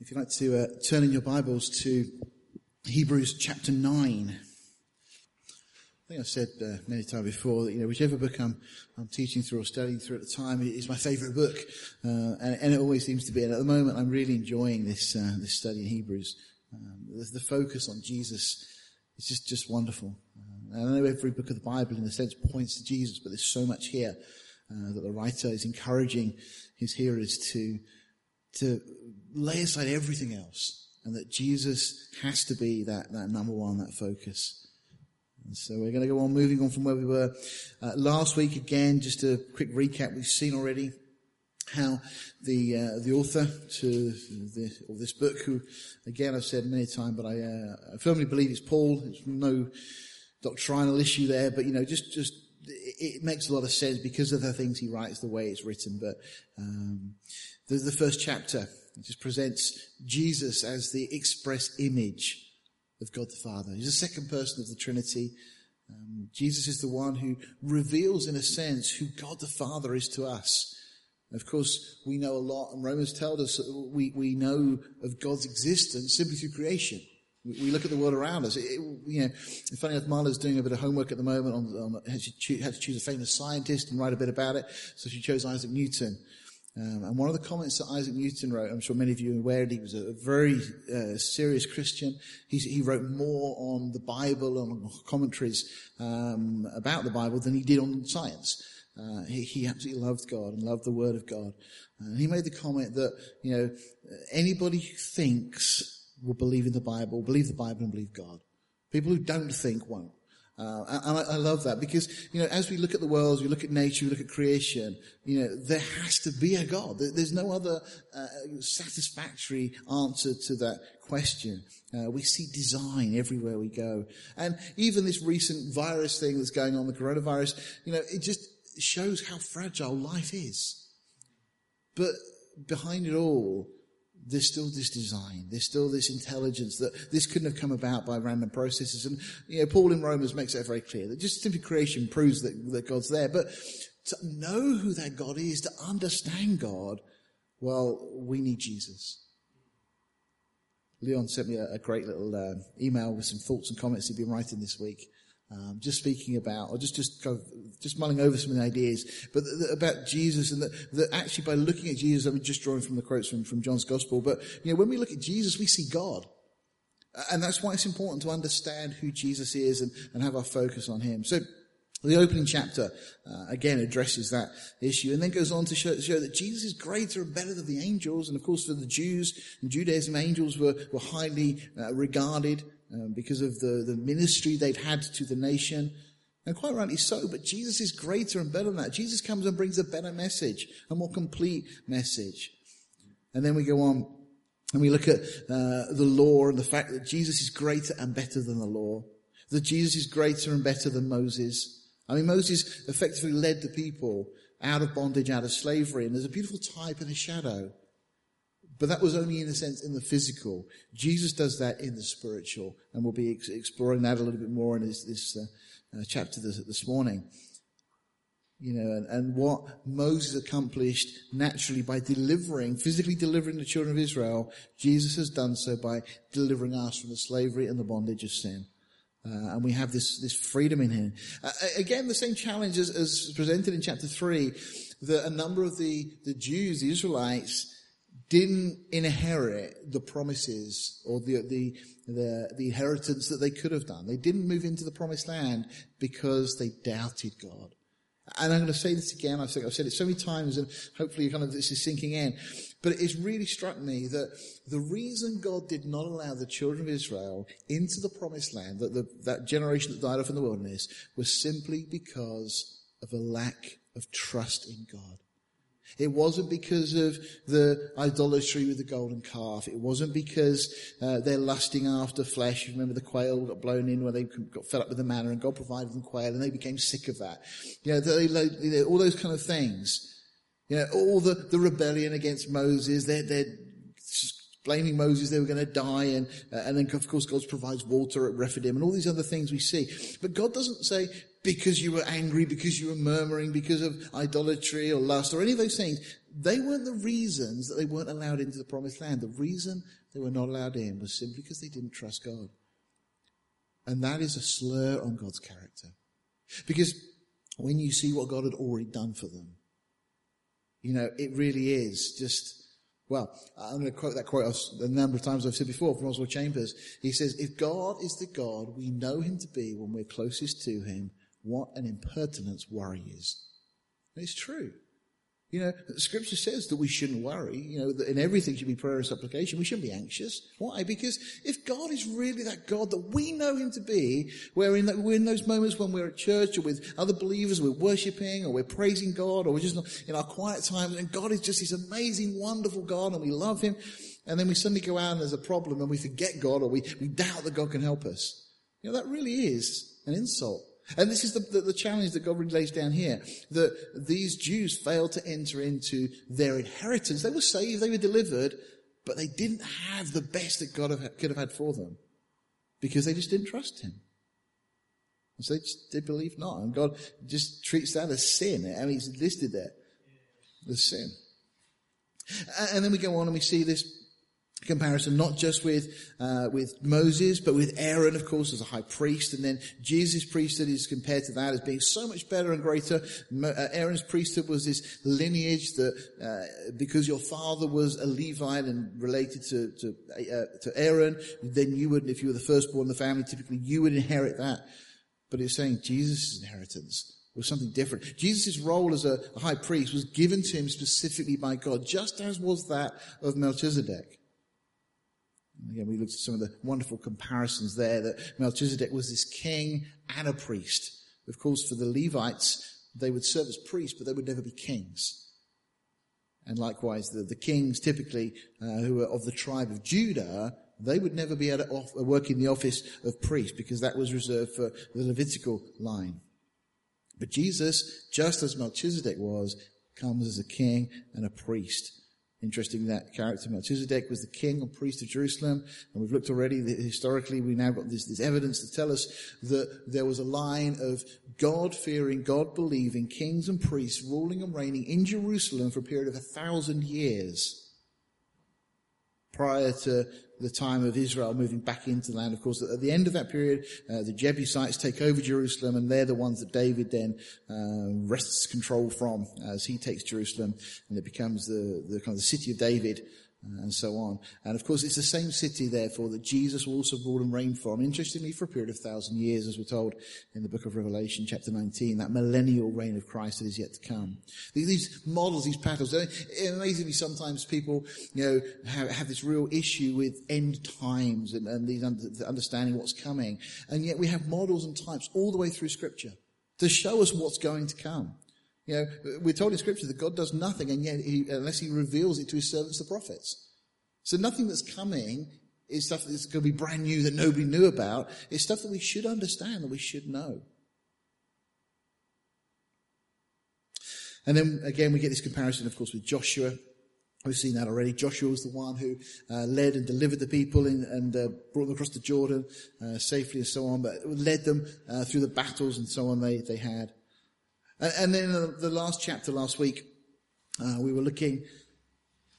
If you'd like to uh, turn in your Bibles to Hebrews chapter 9. I think I've said uh, many times before that, you know, whichever book I'm, I'm teaching through or studying through at the time is my favourite book. Uh, and, and, it always seems to be. And at the moment, I'm really enjoying this, uh, this study in Hebrews. Um, the, the, focus on Jesus is just, just wonderful. Uh, I know every book of the Bible, in a sense, points to Jesus, but there's so much here uh, that the writer is encouraging his hearers to, to lay aside everything else and that Jesus has to be that, that number one, that focus. And so we're going to go on moving on from where we were uh, last week. Again, just a quick recap. We've seen already how the uh, the author to the, of this book, who again I've said many times, but I, uh, I firmly believe it's Paul. There's no doctrinal issue there, but you know, just just it makes a lot of sense because of the things he writes, the way it's written. But um, the, the first chapter it just presents Jesus as the express image of God the Father. He's the second person of the Trinity. Um, Jesus is the one who reveals, in a sense, who God the Father is to us. Of course, we know a lot, and Romans tells us that we, we know of God's existence simply through creation. We, we look at the world around us. It, it, you know, funny enough, Marla's doing a bit of homework at the moment on, on to had to choose a famous scientist and write a bit about it. So she chose Isaac Newton. Um, and one of the comments that Isaac Newton wrote, I'm sure many of you are aware he was a very uh, serious Christian. He's, he wrote more on the Bible and commentaries um, about the Bible than he did on science. Uh, he, he, absolutely loved God and loved the Word of God. And he made the comment that, you know, anybody who thinks will believe in the Bible, believe the Bible and believe God. People who don't think won't. Uh, and I, I, love that because, you know, as we look at the world, we look at nature, we look at creation, you know, there has to be a God. There's no other uh, satisfactory answer to that question. Uh, we see design everywhere we go. And even this recent virus thing that's going on, the coronavirus, you know, it just shows how fragile life is. But behind it all, there's still this design, there's still this intelligence that this couldn't have come about by random processes. And, you know, Paul in Romans makes that very clear that just simply creation proves that, that God's there. But to know who that God is, to understand God, well, we need Jesus. Leon sent me a, a great little uh, email with some thoughts and comments he'd been writing this week. Um, just speaking about, or just just just mulling over some of the ideas, but the, the, about Jesus and that, that actually by looking at Jesus, I'm just drawing from the quotes from, from John's Gospel, but you know when we look at Jesus, we see God, and that's why it's important to understand who Jesus is and, and have our focus on Him. So. The opening chapter, uh, again, addresses that issue and then goes on to show, show, that Jesus is greater and better than the angels. And of course, for the Jews and Judaism, angels were, were highly uh, regarded um, because of the, the ministry they'd had to the nation. And quite rightly so, but Jesus is greater and better than that. Jesus comes and brings a better message, a more complete message. And then we go on and we look at uh, the law and the fact that Jesus is greater and better than the law. That Jesus is greater and better than Moses. I mean, Moses effectively led the people out of bondage, out of slavery, and there's a beautiful type and a shadow but that was only in a sense in the physical. Jesus does that in the spiritual, and we'll be ex- exploring that a little bit more in this, this uh, uh, chapter this, this, morning. You know, and, and what Moses accomplished naturally by delivering, physically delivering the children of Israel, Jesus has done so by delivering us from the slavery and the bondage of sin. Uh, and we have this, this freedom in him. Uh, again, the same challenge as, as presented in chapter 3, that a number of the, the Jews, the Israelites, didn't inherit the promises or the, the, the, the, inheritance that they could have done. They didn't move into the promised land because they doubted God. And I'm going to say this again. I've said, I've said it so many times and hopefully kind of this is sinking in. But it's really struck me that the reason God did not allow the children of Israel into the promised land, that the, that generation that died off in the wilderness, was simply because of a lack of trust in God. It wasn't because of the idolatry with the golden calf. It wasn't because uh, they're lusting after flesh. You remember the quail got blown in when they got fed up with the manna and God provided them quail and they became sick of that. You know, they, they, all those kind of things. You know, all the, the rebellion against Moses, they're, they're blaming Moses they were going to die, and uh, and then of course God provides water at Rephidim, and all these other things we see. But God doesn't say because you were angry, because you were murmuring, because of idolatry or lust or any of those things. They weren't the reasons that they weren't allowed into the promised land. The reason they were not allowed in was simply because they didn't trust God. And that is a slur on God's character. Because when you see what God had already done for them, you know, it really is just well, I'm going to quote that quote a number of times I've said before from Oswald Chambers. He says, if God is the God we know him to be when we're closest to him, what an impertinence worry is. And it's true. You know, scripture says that we shouldn't worry, you know, that in everything should be prayer and supplication. We shouldn't be anxious. Why? Because if God is really that God that we know Him to be, where in, we're in those moments when we're at church or with other believers, we're worshipping or we're praising God or we're just in our quiet times and God is just this amazing, wonderful God and we love Him. And then we suddenly go out and there's a problem and we forget God or we, we doubt that God can help us. You know, that really is an insult and this is the, the, the, challenge that God really lays down here. That these Jews failed to enter into their inheritance. They were saved, they were delivered, but they didn't have the best that God have, could have had for them. Because they just didn't trust Him. And so they, just, they believe not. And God just treats that as sin. I mean, He's listed there. The sin. And then we go on and we see this comparison, not just with uh, with Moses, but with Aaron, of course, as a high priest, and then Jesus' priesthood is compared to that as being so much better and greater. Uh, Aaron's priesthood was this lineage that, uh, because your father was a Levite and related to to, uh, to Aaron, then you would, if you were the firstborn in the family, typically you would inherit that. But it's saying Jesus' inheritance was something different. Jesus' role as a, a high priest was given to him specifically by God, just as was that of Melchizedek. Again, we looked at some of the wonderful comparisons there that Melchizedek was this king and a priest. Of course, for the Levites, they would serve as priests, but they would never be kings. And likewise, the, the kings typically, uh, who were of the tribe of Judah, they would never be able to off, uh, work in the office of priest because that was reserved for the Levitical line. But Jesus, just as Melchizedek was, comes as a king and a priest. Interesting that character. Melchizedek was the king and priest of Jerusalem, and we've looked already that historically we now got this, this evidence to tell us that there was a line of God-fearing, God-believing kings and priests ruling and reigning in Jerusalem for a period of a thousand years prior to the time of Israel moving back into the land. Of course, at the end of that period, uh, the Jebusites take over Jerusalem, and they're the ones that David then uh, wrests control from as he takes Jerusalem, and it becomes the, the kind of the city of David and so on. And of course, it's the same city, therefore, that Jesus will also rule and reign from, interestingly, for a period of thousand years, as we're told in the book of Revelation, chapter 19, that millennial reign of Christ that is yet to come. These models, these patterns, amazingly, sometimes people, you know, have, have this real issue with end times and, and these understanding what's coming. And yet we have models and types all the way through scripture to show us what's going to come. You know, we're told in scripture that God does nothing and yet he, unless he reveals it to his servants, the prophets. So nothing that's coming is stuff that's going to be brand new that nobody knew about. It's stuff that we should understand, that we should know. And then again, we get this comparison, of course, with Joshua. We've seen that already. Joshua was the one who uh, led and delivered the people in, and uh, brought them across the Jordan uh, safely and so on, but led them uh, through the battles and so on they, they had. And, and then the, the last chapter last week, uh, we were looking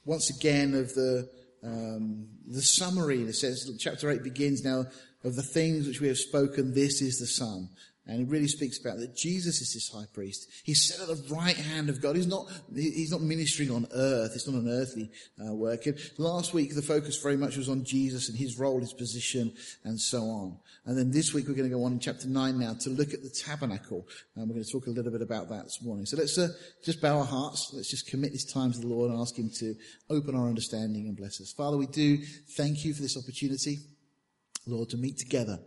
once again of the um, the summary. It says chapter eight begins now of the things which we have spoken. This is the Son. And it really speaks about that Jesus is this high priest. He's set at the right hand of God. He's not, he's not ministering on earth. It's not an earthly uh, work. And last week, the focus very much was on Jesus and his role, his position, and so on. And then this week, we're going to go on in chapter 9 now to look at the tabernacle. And we're going to talk a little bit about that this morning. So let's uh, just bow our hearts. Let's just commit this time to the Lord and ask him to open our understanding and bless us. Father, we do thank you for this opportunity, Lord, to meet together.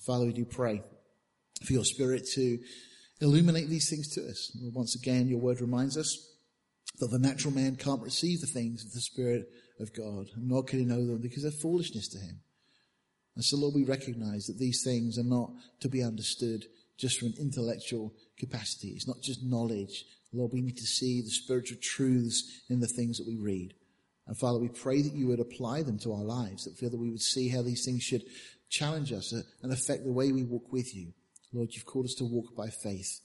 Father, we do pray for your spirit to illuminate these things to us. Once again, your word reminds us that the natural man can't receive the things of the Spirit of God, nor can he know them because they're foolishness to him. And so, Lord, we recognize that these things are not to be understood just from an intellectual capacity. It's not just knowledge. Lord, we need to see the spiritual truths in the things that we read. And Father, we pray that you would apply them to our lives, that Father, we would see how these things should challenge us and affect the way we walk with you. Lord, you've called us to walk by faith.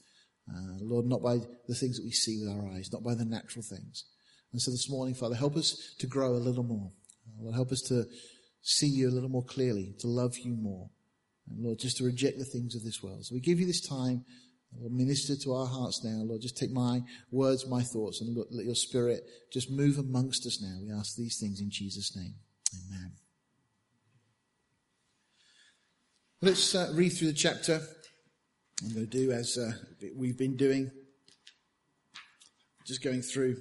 Uh, Lord, not by the things that we see with our eyes, not by the natural things. And so this morning, Father, help us to grow a little more. Uh, Lord, help us to see you a little more clearly, to love you more. And Lord, just to reject the things of this world. So we give you this time. Lord, minister to our hearts now. Lord, just take my words, my thoughts, and let your spirit just move amongst us now. We ask these things in Jesus' name. Amen. Let's uh, read through the chapter. I'm going to do as uh, we've been doing. Just going through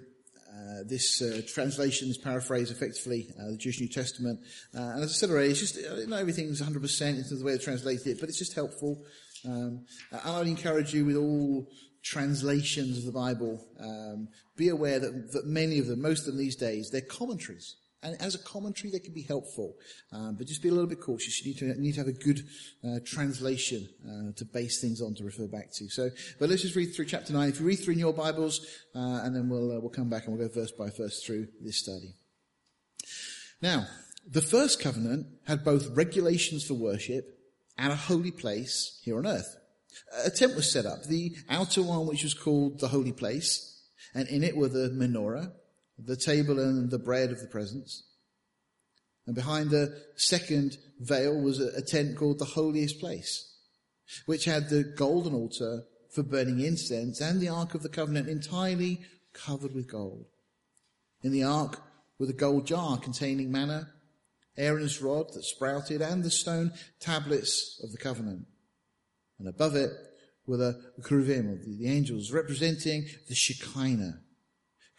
uh, this uh, translation, this paraphrase, effectively uh, the Jewish New Testament. Uh, and as I said already, it's just not everything's 100% in terms of the way they translated it, but it's just helpful. Um, and I would encourage you with all translations of the Bible, um, be aware that, that many of them, most of them these days, they're commentaries. And as a commentary, they can be helpful. Um, but just be a little bit cautious. You need to, need to have a good uh, translation uh, to base things on to refer back to. So, but let's just read through chapter 9. If you read through in your Bibles, uh, and then we'll, uh, we'll come back and we'll go verse by verse through this study. Now, the first covenant had both regulations for worship and a holy place here on earth. A tent was set up, the outer one which was called the holy place, and in it were the menorah, the table and the bread of the presence. And behind the second veil was a, tent called the holiest place, which had the golden altar for burning incense and the ark of the covenant entirely covered with gold. In the ark were the gold jar containing manna, Aaron's rod that sprouted, and the stone tablets of the covenant. And above it were the cherubim, the angels, representing the Shekinah,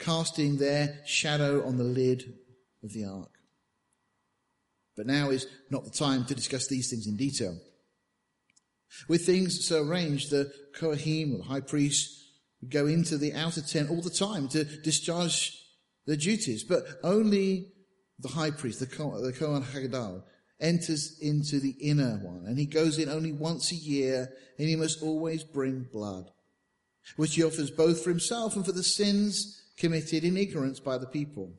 casting their shadow on the lid of the ark. But now is not the time to discuss these things in detail. With things so arranged, the Kohanim, the high priest, would go into the outer tent all the time to discharge their duties, but only the high priest, the Kohen Hagadol, enters into the inner one, and he goes in only once a year, and he must always bring blood, which he offers both for himself and for the sins committed in ignorance by the people.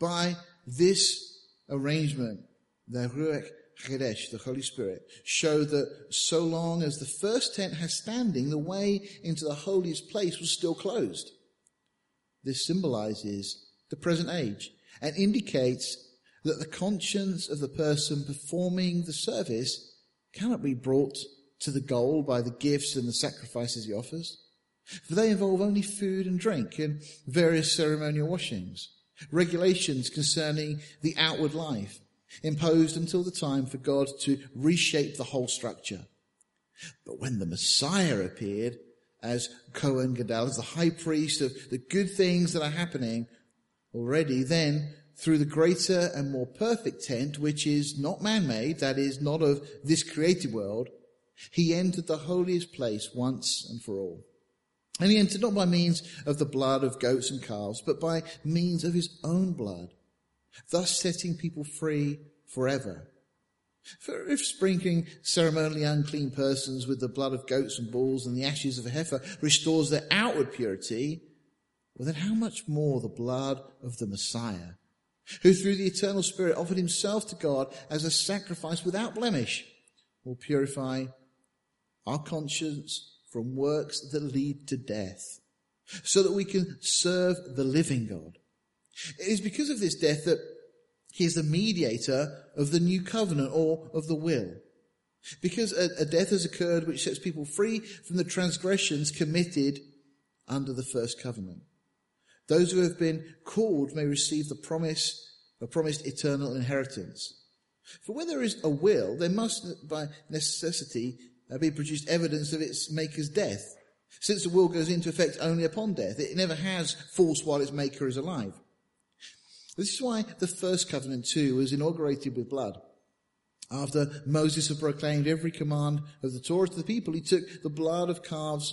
By this arrangement, the Ruach HaKodesh, the Holy Spirit, showed that so long as the first tent has standing, the way into the holiest place was still closed. This symbolizes the present age and indicates that the conscience of the person performing the service cannot be brought to the goal by the gifts and the sacrifices he offers. For they involve only food and drink and various ceremonial washings, regulations concerning the outward life, imposed until the time for God to reshape the whole structure. But when the Messiah appeared as Cohen Gadol, as the high priest of the good things that are happening already, then through the greater and more perfect tent, which is not man-made, that is not of this created world, he entered the holiest place once and for all. And he entered not by means of the blood of goats and calves, but by means of his own blood, thus setting people free forever. For if sprinkling ceremonially unclean persons with the blood of goats and bulls and the ashes of a heifer restores their outward purity, well then how much more the blood of the Messiah, who through the eternal Spirit offered himself to God as a sacrifice without blemish, will purify our conscience from works that lead to death, so that we can serve the living God. It is because of this death that he is the mediator of the new covenant or of the will. Because a, a, death has occurred which sets people free from the transgressions committed under the first covenant. Those who have been called may receive the promise, the promised eternal inheritance. For where there is a will, there must by necessity be produced evidence of its maker's death. Since the will goes into effect only upon death, it never has force while its maker is alive. This is why the first covenant too was inaugurated with blood. After Moses had proclaimed every command of the Torah to the people, he took the blood of calves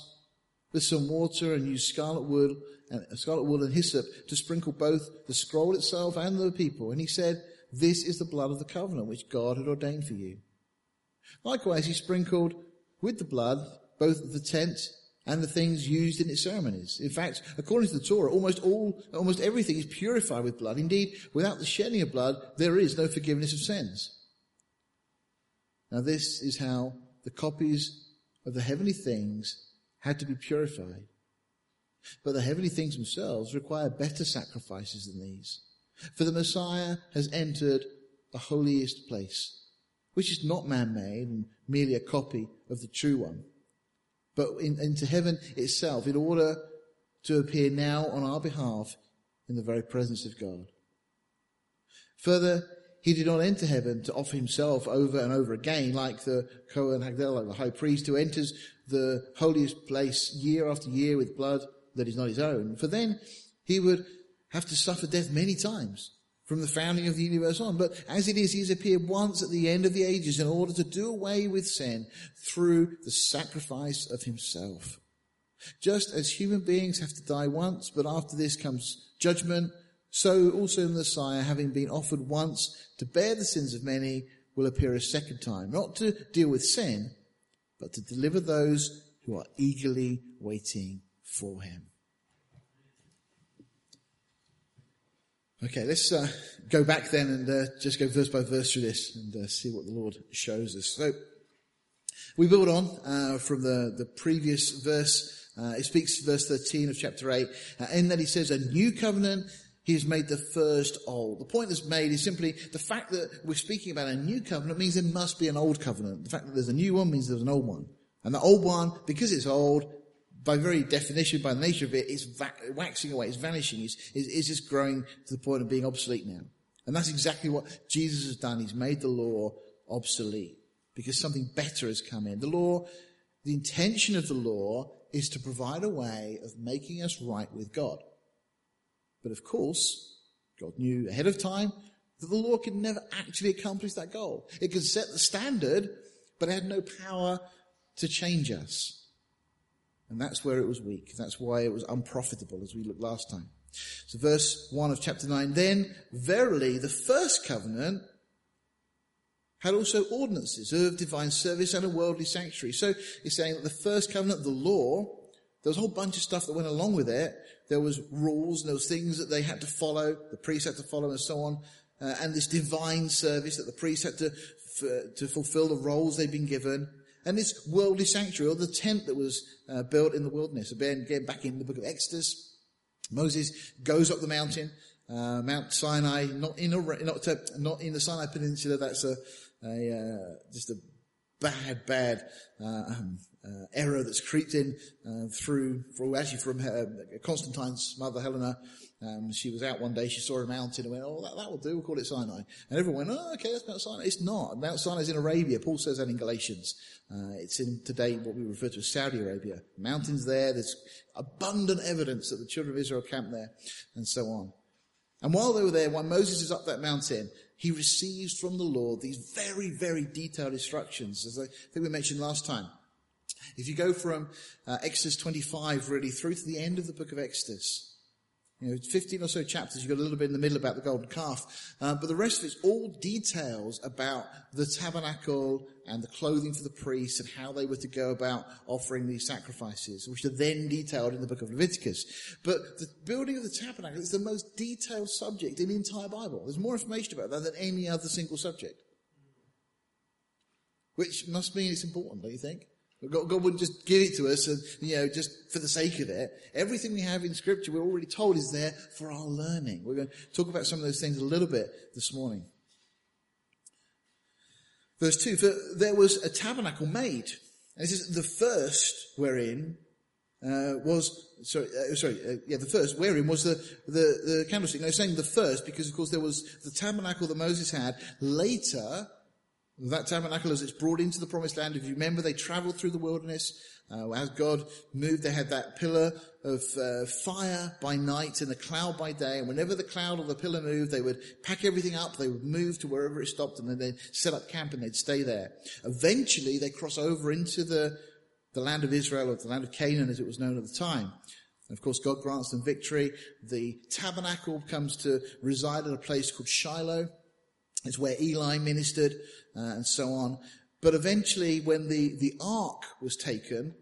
with some water and used scarlet wool and uh, scarlet wool and hyssop to sprinkle both the scroll itself and the people. And he said, "This is the blood of the covenant which God had ordained for you." Likewise, he sprinkled with the blood both the tent and the things used in its ceremonies. In fact, according to the Torah, almost all, almost everything is purified with blood. Indeed, without the shedding of blood, there is no forgiveness of sins. Now this is how the copies of the heavenly things had to be purified. But the heavenly things themselves require better sacrifices than these. For the Messiah has entered the holiest place, which is not man-made and merely a copy of the true one, but in, into heaven itself in order to appear now on our behalf in the very presence of God. Further, he did not enter heaven to offer himself over and over again like the Kohen Hagadol, like the high priest who enters the holiest place year after year with blood that is not his own. For then he would have to suffer death many times from the founding of the universe on. But as it is, he's appeared once at the end of the ages in order to do away with sin through the sacrifice of himself. Just as human beings have to die once, but after this comes judgment, so also the Messiah, having been offered once to bear the sins of many, will appear a second time, not to deal with sin, but to deliver those who are eagerly waiting for him. Okay, let's uh, go back then and uh, just go verse by verse through this and uh, see what the Lord shows us. So, we build on uh, from the, the previous verse. Uh, it speaks verse 13 of chapter 8, uh, in that he says, a new covenant he has made the first old. The point that's made is simply the fact that we're speaking about a new covenant means there must be an old covenant. The fact that there's a new one means there's an old one. And the old one, because it's old, by very definition, by the nature of it, it's va- waxing away, it's vanishing, it's, it's just growing to the point of being obsolete now. And that's exactly what Jesus has done. He's made the law obsolete because something better has come in. The law, the intention of the law is to provide a way of making us right with God. But of course, God knew ahead of time that the law could never actually accomplish that goal. It could set the standard, but it had no power to change us. And that's where it was weak. That's why it was unprofitable as we looked last time. So verse 1 of chapter 9, then verily the first covenant had also ordinances of divine service and a worldly sanctuary. So he's saying that the first covenant, the law, there was a whole bunch of stuff that went along with it. There was rules and there was things that they had to follow, the priests had to follow and so on. Uh, and this divine service that the priests had to, f- to fulfill the roles they'd been given. And this worldly sanctuary, or the tent that was uh, built in the wilderness. Again, getting back in the book of Exodus, Moses goes up the mountain, uh, Mount Sinai, not in a, not, to, not in the Sinai Peninsula. That's a, a uh, just a bad, bad uh, um, uh, error that's creeped in uh, through, actually from Constantine's mother Helena um, she was out one day, she saw a mountain and went, oh, that, that will do, we'll call it Sinai. And everyone went, oh, okay, that's Mount Sinai. It's not. Mount Sinai is in Arabia. Paul says that in Galatians. Uh, it's in today what we refer to as Saudi Arabia. Mountains there, there's abundant evidence that the children of Israel camped there, and so on. And while they were there, while Moses is up that mountain, he receives from the Lord these very, very detailed instructions, as I think we mentioned last time. If you go from uh, Exodus 25 really through to the end of the book of Exodus, you know, 15 or so chapters, you've got a little bit in the middle about the golden calf, uh, but the rest of it's all details about the tabernacle and the clothing for the priests and how they were to go about offering these sacrifices, which are then detailed in the book of Leviticus. But the building of the tabernacle is the most detailed subject in the entire Bible. There's more information about that than any other single subject. Which must mean it's important, don't you think? God, God wouldn't just give it to us and, you know, just for the sake of it. Everything we have in scripture, we're already told is there for our learning. We're going to talk about some of those things a little bit this morning. Verse 2, for there was a tabernacle made. And this is the first wherein uh, was sorry, uh, sorry, uh, yeah, the first wherein was the the, the candlestick. Now, saying the first because, of course, there was the tabernacle that Moses had. Later, that tabernacle, as it's brought into the promised land, if you remember, they traveled through the wilderness. Uh, as God moved, they had that pillar of uh, fire by night and a cloud by day. And whenever the cloud or the pillar moved, they would pack everything up. They would move to wherever it stopped, and then they'd set up camp and they'd stay there. Eventually, they cross over into the the land of Israel or the land of Canaan, as it was known at the time. And of course, God grants them victory. The tabernacle comes to reside at a place called Shiloh. It's where Eli ministered uh, and so on. But eventually, when the, the ark was taken,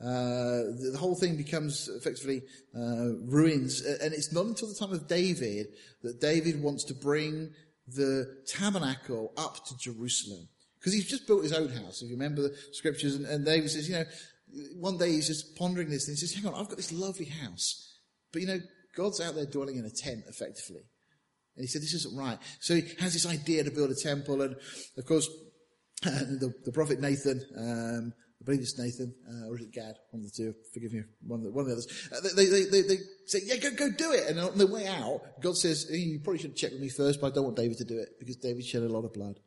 Uh, the, the, whole thing becomes effectively uh, ruins, and it's not until the time of David that David wants to bring the tabernacle up to Jerusalem because he's just built his own house. If you remember the scriptures, and, and David says, you know, one day he's just pondering this, and he says, "Hang on, I've got this lovely house, but you know, God's out there dwelling in a tent, effectively." And he said, "This isn't right." So he has this idea to build a temple, and of course, the, the prophet Nathan. Um, I believe it's Nathan, uh, or is it Gad? One of the two. Forgive me, one of the, one of the others. Uh, they, they, they, they, say, yeah, go, go do it. And on the way out, God says, you probably should check with me first, but I don't want David to do it because David shed a lot of blood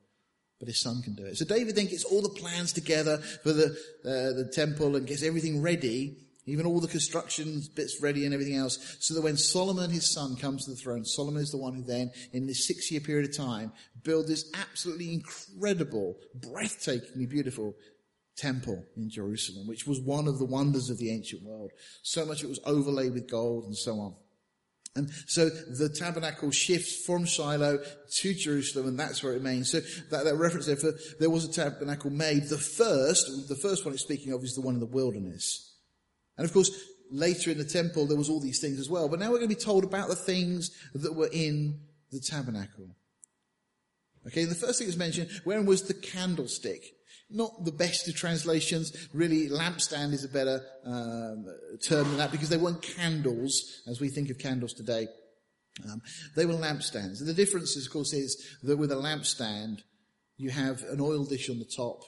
but his son can do it. So David then gets all the plans together for the, uh, the temple and gets everything ready, even all the construction bits ready and everything else, so that when Solomon, his son, comes to the throne, Solomon is the one who then, in this six year period of time, built this absolutely incredible, breathtakingly beautiful temple in Jerusalem, which was one of the wonders of the ancient world. So much it was overlaid with gold and so on. And so the tabernacle shifts from Shiloh to Jerusalem, and that's where it remains. So that, that reference there, for, there was a tabernacle made. The first, the first one it's speaking of is the one in the wilderness. And of course, later in the temple, there was all these things as well. But now we're going to be told about the things that were in the tabernacle. Okay, the first thing is mentioned, where was the candlestick? Not the best of translations. Really, lampstand is a better um, term than that because they weren't candles as we think of candles today. Um, they were lampstands. And the difference, of course, is that with a lampstand, you have an oil dish on the top,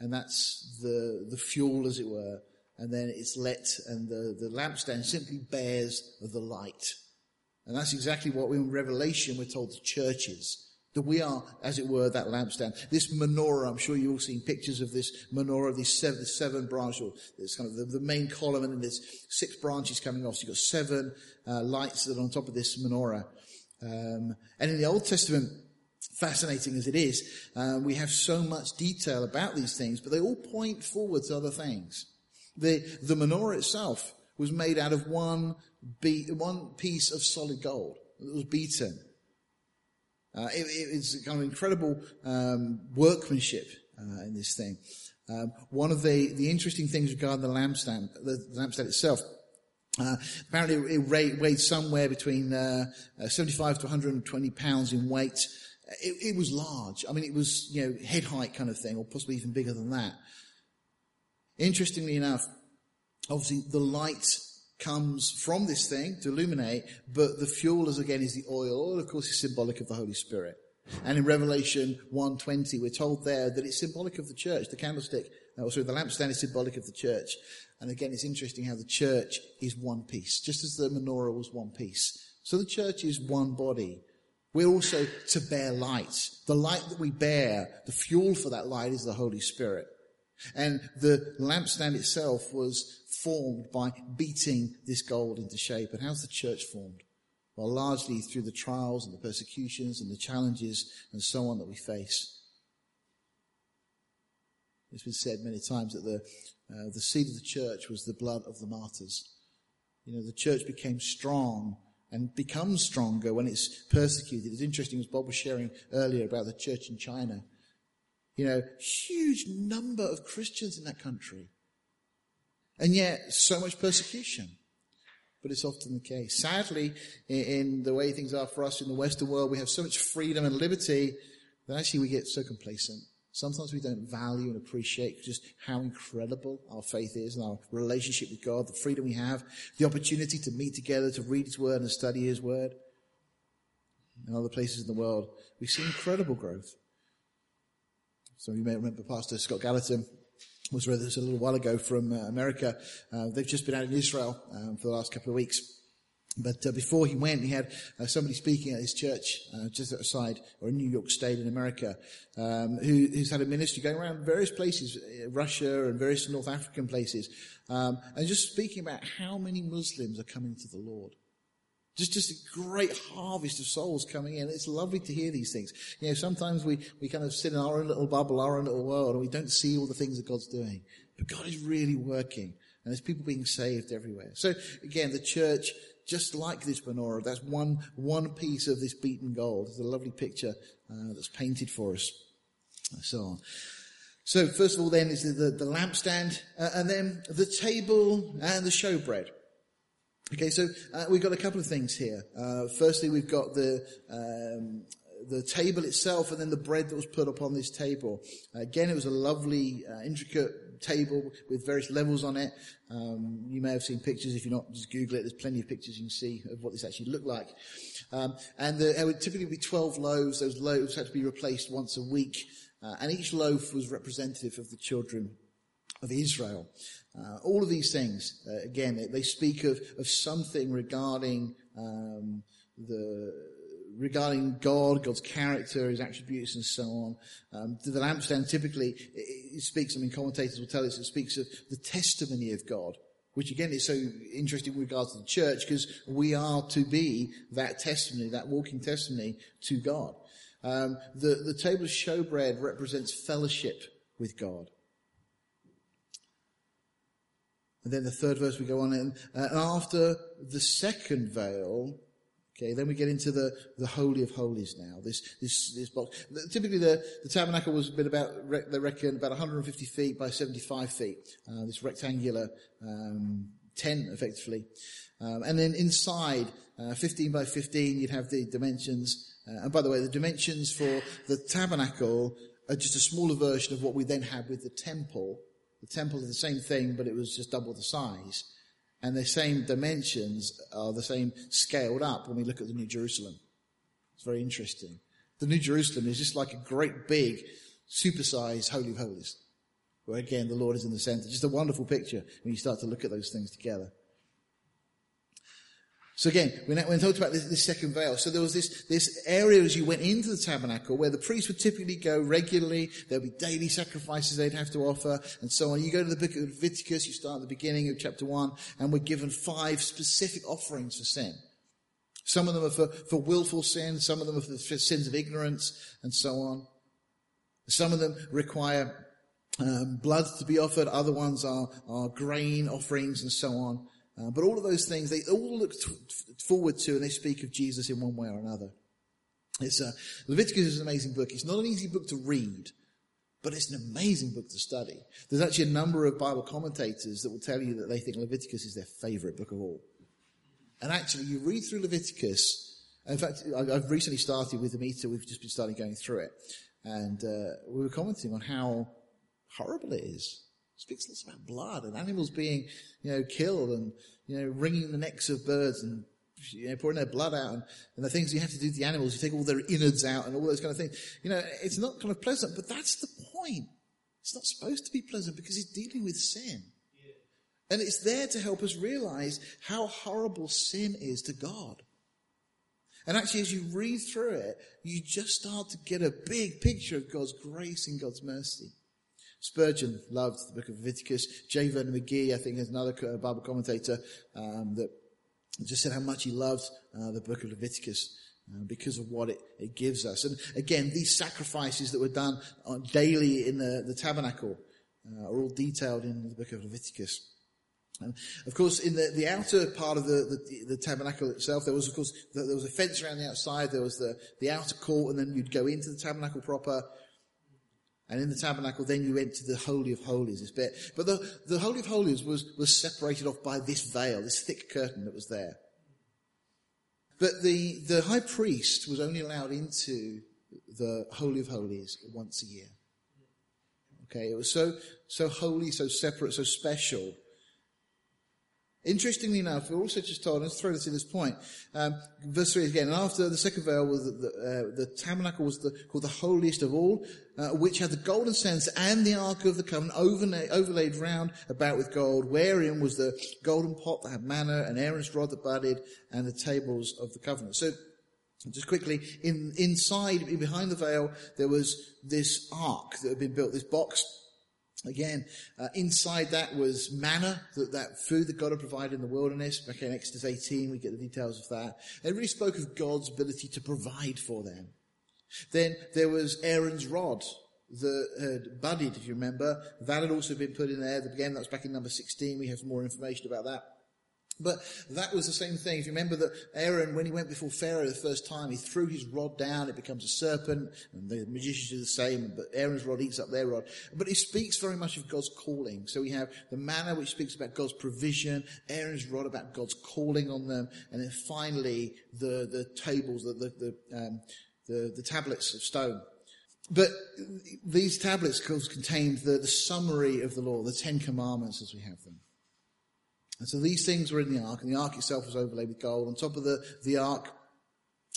and that's the the fuel, as it were. And then it's lit, and the, the lampstand simply bears the light. And that's exactly what in Revelation we're told the churches. That we are, as it were, that lampstand. This menorah, I'm sure you've all seen pictures of this menorah, these seven, seven branches, it's kind of the, the, main column and then there's six branches coming off. So you've got seven uh, lights that are on top of this menorah. Um, and in the Old Testament, fascinating as it is, uh, we have so much detail about these things, but they all point forward to other things. The, the menorah itself was made out of one, be, one piece of solid gold that was beaten. Uh, it, it's kind of incredible um, workmanship uh, in this thing. Um, one of the, the interesting things regarding the lampstand, the, the lampstand itself, uh, apparently it weighed, weighed somewhere between uh, uh, 75 to 120 pounds in weight. It, it, was large. I mean, it was you know head height kind of thing, or possibly even bigger than that. Interestingly enough, obviously the light comes from this thing to illuminate, but the fuel is again is the oil. Oil, of course, is symbolic of the Holy Spirit. And in Revelation 1.20, we're told there that it's symbolic of the church. The candlestick, uh, oh, sorry, the lampstand is symbolic of the church. And again, it's interesting how the church is one piece, just as the menorah was one piece. So the church is one body. We're also to bear light. The light that we bear, the fuel for that light is the Holy Spirit. And the lampstand itself was formed by beating this gold into shape. And how's the church formed? Well, largely through the trials and the persecutions and the challenges and so on that we face. It's been said many times that the, uh, the seed of the church was the blood of the martyrs. You know, the church became strong and becomes stronger when it's persecuted. It's interesting, as Bob was sharing earlier about the church in China. You know, huge number of Christians in that country. And yet, so much persecution. But it's often the case. Sadly, in, in the way things are for us in the Western world, we have so much freedom and liberty that actually we get so complacent. Sometimes we don't value and appreciate just how incredible our faith is and our relationship with God, the freedom we have, the opportunity to meet together, to read His Word and study His Word. In other places in the world, we see incredible growth. Some of you may remember Pastor Scott Gallatin was with us a little while ago from uh, America. Uh, they've just been out in Israel um, for the last couple of weeks. But uh, before he went, he had uh, somebody speaking at his church uh, just outside, or in New York State in America, um, who, who's had a ministry going around various places, uh, Russia and various North African places, um, and just speaking about how many Muslims are coming to the Lord. Just, just a great harvest of souls coming in. It's lovely to hear these things. You know, sometimes we, we kind of sit in our own little bubble, our own little world, and we don't see all the things that God's doing. But God is really working. And there's people being saved everywhere. So again, the church, just like this menorah, that's one, one piece of this beaten gold. It's a lovely picture uh, that's painted for us. And so on. So first of all then is the, the, the lampstand, uh, and then the table and the showbread. Okay, so uh, we've got a couple of things here. Uh, firstly, we've got the um, the table itself, and then the bread that was put upon this table. Again, it was a lovely, uh, intricate table with various levels on it. Um, you may have seen pictures. If you're not, just Google it. There's plenty of pictures you can see of what this actually looked like. Um, and the, it would typically be 12 loaves. Those loaves had to be replaced once a week, uh, and each loaf was representative of the children of Israel. Uh, all of these things, uh, again, they, they, speak of, of something regarding um, the regarding God, God's character, His attributes, and so on. Um, the lampstand typically it, it speaks. I mean, commentators will tell us it speaks of the testimony of God, which again is so interesting with regards to the church because we are to be that testimony, that walking testimony to God. Um, the the table of showbread represents fellowship with God. And then the third verse we go on in, uh, and after the second veil, okay, then we get into the, the Holy of Holies now, this, this, this box. Typically the, the tabernacle was been about, they reckon, about 150 feet by 75 feet, uh, this rectangular, um, tent effectively. Um, and then inside, uh, 15 by 15, you'd have the dimensions. Uh, and by the way, the dimensions for the tabernacle are just a smaller version of what we then had with the temple the temple is the same thing, but it was just double the size. And the same dimensions are the same scaled up when we look at the New Jerusalem. It's very interesting. The New Jerusalem is just like a great big, supersized Holy of Holies. Where again, the Lord is in the center. Just a wonderful picture when you start to look at those things together. So again, when we talked about this, this, second veil, so there was this, this area as you went into the tabernacle where the priests would typically go regularly. There'd be daily sacrifices they'd have to offer and so on. You go to the book of Leviticus, you start at the beginning of chapter one, and we're given five specific offerings for sin. Some of them are for, for willful sin, some of them are for, for sins of ignorance, and so on. Some of them require um, blood to be offered, other ones are, are grain offerings, and so on. Uh, but all of those things, they all look th- forward to and they speak of Jesus in one way or another. It's, uh, Leviticus is an amazing book. It's not an easy book to read, but it's an amazing book to study. There's actually a number of Bible commentators that will tell you that they think Leviticus is their favorite book of all. And actually, you read through Leviticus. In fact, I've recently started with the meter. We've just been starting going through it. And uh, we were commenting on how horrible it is speaks lots about blood and animals being, you know, killed and, you know, wringing the necks of birds and, you know, pouring their blood out and, and the things you have to do to the animals. You take all their innards out and all those kind of things. You know, it's not kind of pleasant, but that's the point. It's not supposed to be pleasant because it's dealing with sin. And it's there to help us realize how horrible sin is to God. And actually, as you read through it, you just start to get a big picture of God's grace and God's mercy. Spurgeon loved the book of Leviticus. J. Vernon McGee, I think, is another Bible commentator um, that just said how much he loved uh, the book of Leviticus. Uh, because of what it, it, gives us. And again, these sacrifices that were done daily in the, the tabernacle uh, are all detailed in the book of Leviticus. And of course, in the, the outer part of the, the, the, tabernacle itself, there was, of course, there was a fence around the outside, there was the, the outer court, and then you'd go into the tabernacle proper, and in the tabernacle, then you went to the Holy of Holies, this bit. But the, the Holy of Holies was, was separated off by this veil, this thick curtain that was there. But the, the high priest was only allowed into the Holy of Holies once a year. Okay, it was so, so holy, so separate, so special Interestingly enough, we're also just told, let's throw this in this point, um, verse 3 again, and after the second veil was the, the, uh, the tabernacle was the, called the holiest of all, uh, which had the golden censer and the ark of the covenant overlaid, overlaid round about with gold, wherein was the golden pot that had manna and Aaron's rod that budded and the tables of the covenant. So, just quickly, in, inside, behind the veil, there was this ark that had been built, this box Again, uh, inside that was manna, that, that food that God had provided in the wilderness. Back in Exodus 18, we get the details of that. It really spoke of God's ability to provide for them. Then there was Aaron's rod that had budded, if you remember. That had also been put in there. Again, that was back in number 16. We have more information about that. But that was the same thing. If you remember that Aaron, when he went before Pharaoh the first time, he threw his rod down, it becomes a serpent, and the magicians do the same, but Aaron's rod eats up their rod. But it speaks very much of God's calling. So we have the manna which speaks about God's provision, Aaron's rod about God's calling on them, and then finally the, the tables, the, the, the, um, the, the tablets of stone. But these tablets contained the, the summary of the law, the Ten Commandments as we have them. And so these things were in the ark, and the ark itself was overlaid with gold. On top of the, the ark,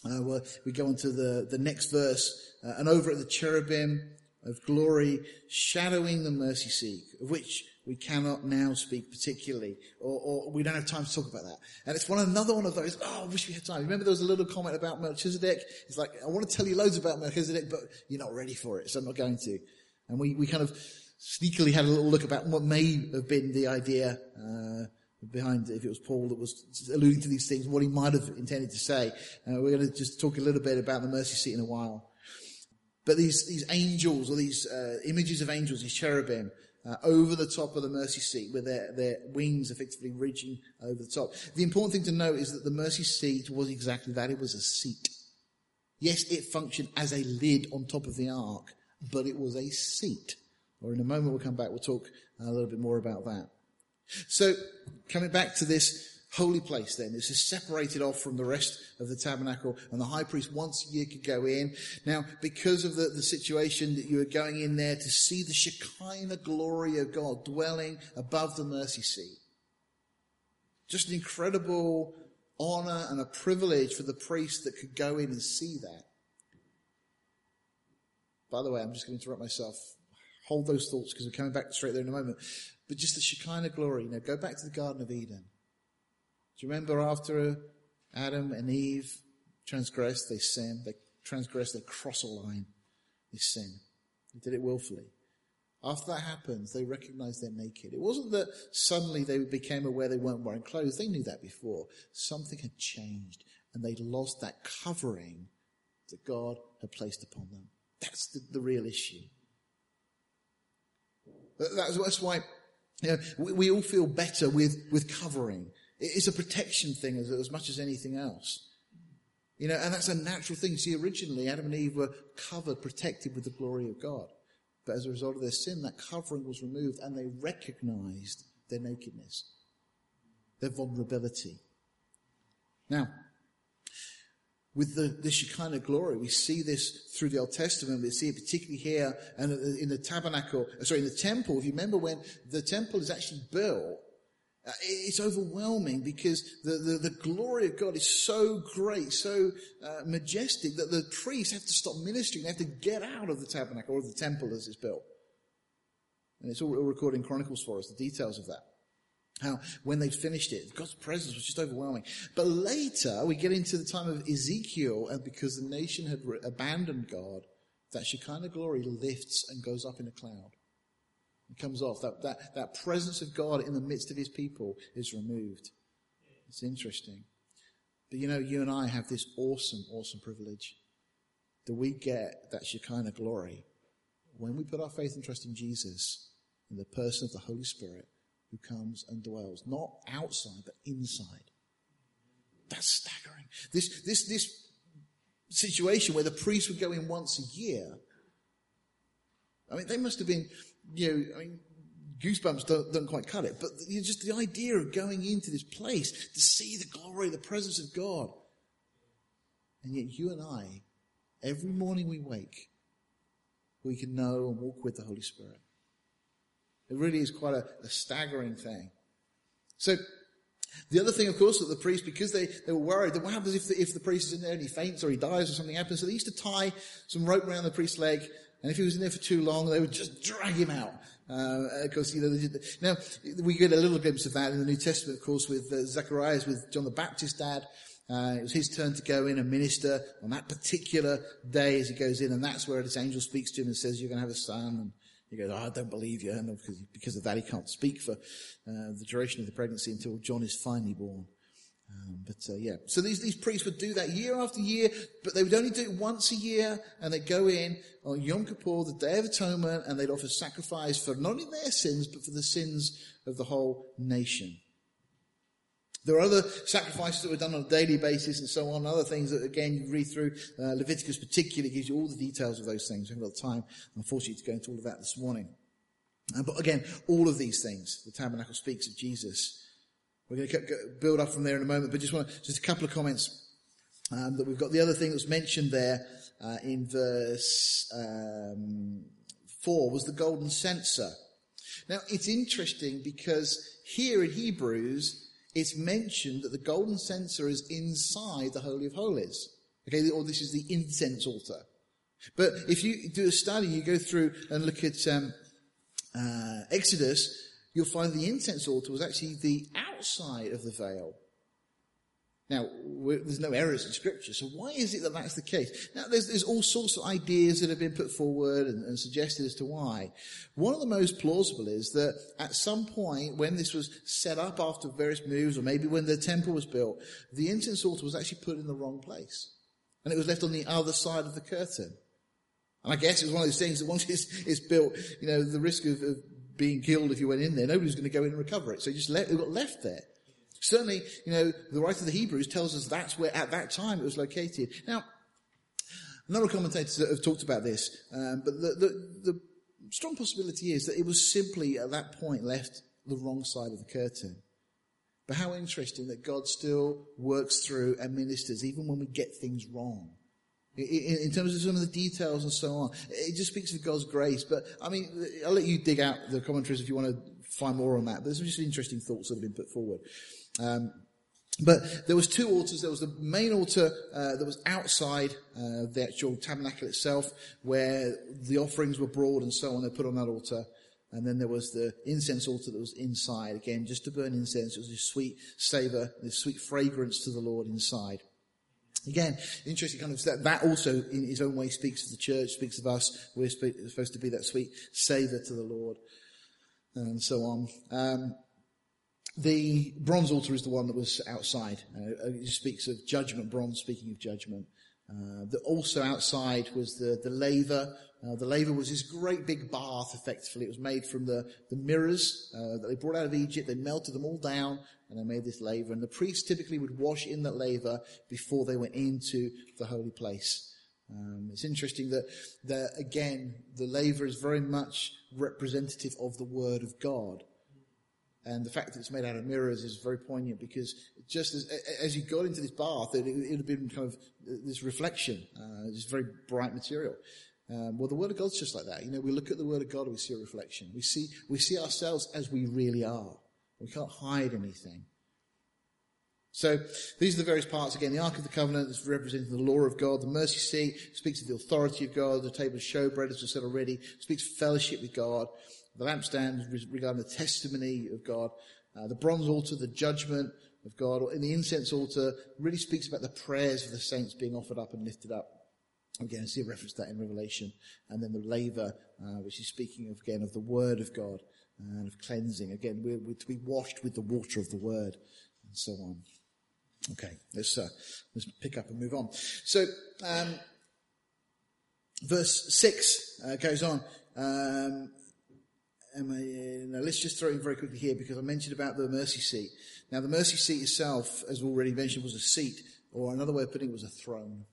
uh, we go on to the, the next verse, uh, and over at the cherubim of glory, shadowing the mercy seat, of which we cannot now speak particularly, or, or, we don't have time to talk about that. And it's one another one of those. Oh, I wish we had time. Remember, there was a little comment about Melchizedek. It's like I want to tell you loads about Melchizedek, but you're not ready for it, so I'm not going to. And we we kind of sneakily had a little look about what may have been the idea. Uh, behind if it was Paul that was alluding to these things, what he might have intended to say. Uh, we're going to just talk a little bit about the mercy seat in a while. But these, these angels or these uh, images of angels, these cherubim, uh, over the top of the mercy seat with their, their wings effectively reaching over the top. The important thing to note is that the mercy seat was exactly that. It was a seat. Yes, it functioned as a lid on top of the ark, but it was a seat. Or in a moment we'll come back, we'll talk a little bit more about that. So, coming back to this holy place then, this is separated off from the rest of the tabernacle and the high priest once a year could go in. Now, because of the, the situation that you were going in there to see the Shekinah glory of God dwelling above the mercy seat. Just an incredible honor and a privilege for the priest that could go in and see that. By the way, I'm just going to interrupt myself. Hold those thoughts because we're coming back straight there in a moment. But just the Shekinah glory. Now go back to the Garden of Eden. Do you remember after Adam and Eve transgressed, they sinned, they transgressed, they cross a line, they sin. They did it willfully. After that happens, they recognize they're naked. It wasn't that suddenly they became aware they weren't wearing clothes. They knew that before. Something had changed and they lost that covering that God had placed upon them. That's the, the real issue. That's, that's why you know, we, we, all feel better with, with covering. It's a protection thing as, as much as anything else. You know, and that's a natural thing. See, originally Adam and Eve were covered, protected with the glory of God. But as a result of their sin, that covering was removed and they recognized their nakedness, their vulnerability. Now, with the, the Shekinah glory. We see this through the Old Testament. We see it particularly here and in the tabernacle, uh, sorry, in the temple. If you remember when the temple is actually built, uh, it's overwhelming because the, the, the, glory of God is so great, so uh, majestic that the priests have to stop ministering. They have to get out of the tabernacle or the temple as it's built. And it's all recorded in Chronicles for us, the details of that. How when they finished it, God's presence was just overwhelming. But later, we get into the time of Ezekiel, and because the nation had re- abandoned God, that Shekinah glory lifts and goes up in a cloud. It comes off. That, that, that presence of God in the midst of his people is removed. It's interesting. But you know, you and I have this awesome, awesome privilege that we get that Shekinah glory when we put our faith and trust in Jesus, in the person of the Holy Spirit who comes and dwells, not outside, but inside. That's staggering. This, this, this situation where the priest would go in once a year, I mean, they must have been, you know, I mean, goosebumps don't, don't quite cut it, but you know, just the idea of going into this place to see the glory, the presence of God. And yet you and I, every morning we wake, we can know and walk with the Holy Spirit. It really is quite a, a staggering thing. So, the other thing, of course, that the priest, because they, they were worried that what happens if the, if the priest is in there and he faints or he dies or something happens, so they used to tie some rope around the priest's leg, and if he was in there for too long, they would just drag him out. Uh, you know, now, we get a little glimpse of that in the New Testament, of course, with uh, Zacharias, with John the Baptist's dad. Uh, it was his turn to go in and minister on that particular day as he goes in, and that's where this angel speaks to him and says, you're going to have a son, he goes, oh, I don't believe you. And because, because of that, he can't speak for uh, the duration of the pregnancy until John is finally born. Um, but uh, yeah, so these these priests would do that year after year, but they would only do it once a year, and they'd go in on Yom Kippur, the Day of Atonement, and they'd offer sacrifice for not only their sins but for the sins of the whole nation. There are other sacrifices that were done on a daily basis and so on, other things that, again, you read through. Uh, Leviticus particularly gives you all the details of those things. I haven't got time, unfortunately, to go into all of that this morning. Uh, but again, all of these things, the tabernacle speaks of Jesus. We're going to build up from there in a moment, but just want to, just a couple of comments um, that we've got. The other thing that's mentioned there uh, in verse um, four was the golden censer. Now it's interesting because here in Hebrews it's mentioned that the golden censer is inside the Holy of Holies. Okay, or this is the incense altar. But if you do a study, you go through and look at um, uh, Exodus, you'll find the incense altar was actually the outside of the veil. Now, there's no errors in scripture, so why is it that that's the case? Now, there's, there's all sorts of ideas that have been put forward and, and, suggested as to why. One of the most plausible is that at some point, when this was set up after various moves, or maybe when the temple was built, the incense altar was actually put in the wrong place. And it was left on the other side of the curtain. And I guess it was one of those things that once it's, it's built, you know, the risk of, of, being killed if you went in there, nobody's going to go in and recover it. So it just let, it got left there. Certainly, you know, the writer of the Hebrews tells us that's where at that time it was located. Now, a number of commentators have talked about this, um, but the, the, the strong possibility is that it was simply at that point left the wrong side of the curtain. But how interesting that God still works through and ministers even when we get things wrong. In, in, terms of some of the details and so on, it just speaks of God's grace. But I mean, I'll let you dig out the commentaries if you want to find more on that. But there's just interesting thoughts that have been put forward. Um, but there was two altars. There was the main altar uh, that was outside uh, the actual tabernacle itself, where the offerings were brought and so on. They're put on that altar. And then there was the incense altar that was inside, again, just to burn incense. It was this sweet savor, this sweet fragrance to the Lord inside. Again, interesting kind of that, that also in his own way speaks of the church, speaks of us. We're supposed to be that sweet savor to the Lord and so on. Um, the bronze altar is the one that was outside. Uh, it speaks of judgment, bronze speaking of judgment. Uh, the, also outside was the, the laver. Uh, the laver was this great big bath, effectively. It was made from the, the mirrors uh, that they brought out of Egypt. They melted them all down and they made this laver. And the priests typically would wash in that laver before they went into the holy place. Um, it's interesting that, that, again, the laver is very much representative of the Word of God. And the fact that it's made out of mirrors is very poignant because just as, as you got into this bath, it, it had been kind of this reflection, uh, this very bright material. Um, well, the Word of God's just like that. You know, we look at the Word of God and we see a reflection. We see, we see ourselves as we really are. We can't hide anything. So these are the various parts. Again, the Ark of the Covenant is representing the law of God. The mercy seat speaks of the authority of God. The table of showbread, as I said already, speaks fellowship with God the lampstand regarding the testimony of God, uh, the bronze altar, the judgment of God, or in the incense altar, really speaks about the prayers of the saints being offered up and lifted up. Again, I see a reference to that in Revelation. And then the laver, uh, which is speaking of, again of the word of God and of cleansing. Again, we're, we're, to be washed with the water of the word and so on. Okay, let's, uh, let's pick up and move on. So, um, verse 6 uh, goes on. Um, Uh, now let's just throw in very quickly here because I mentioned about the mercy seat. Now the mercy seat itself, as already mentioned, was a seat, or another way of putting it was a throne.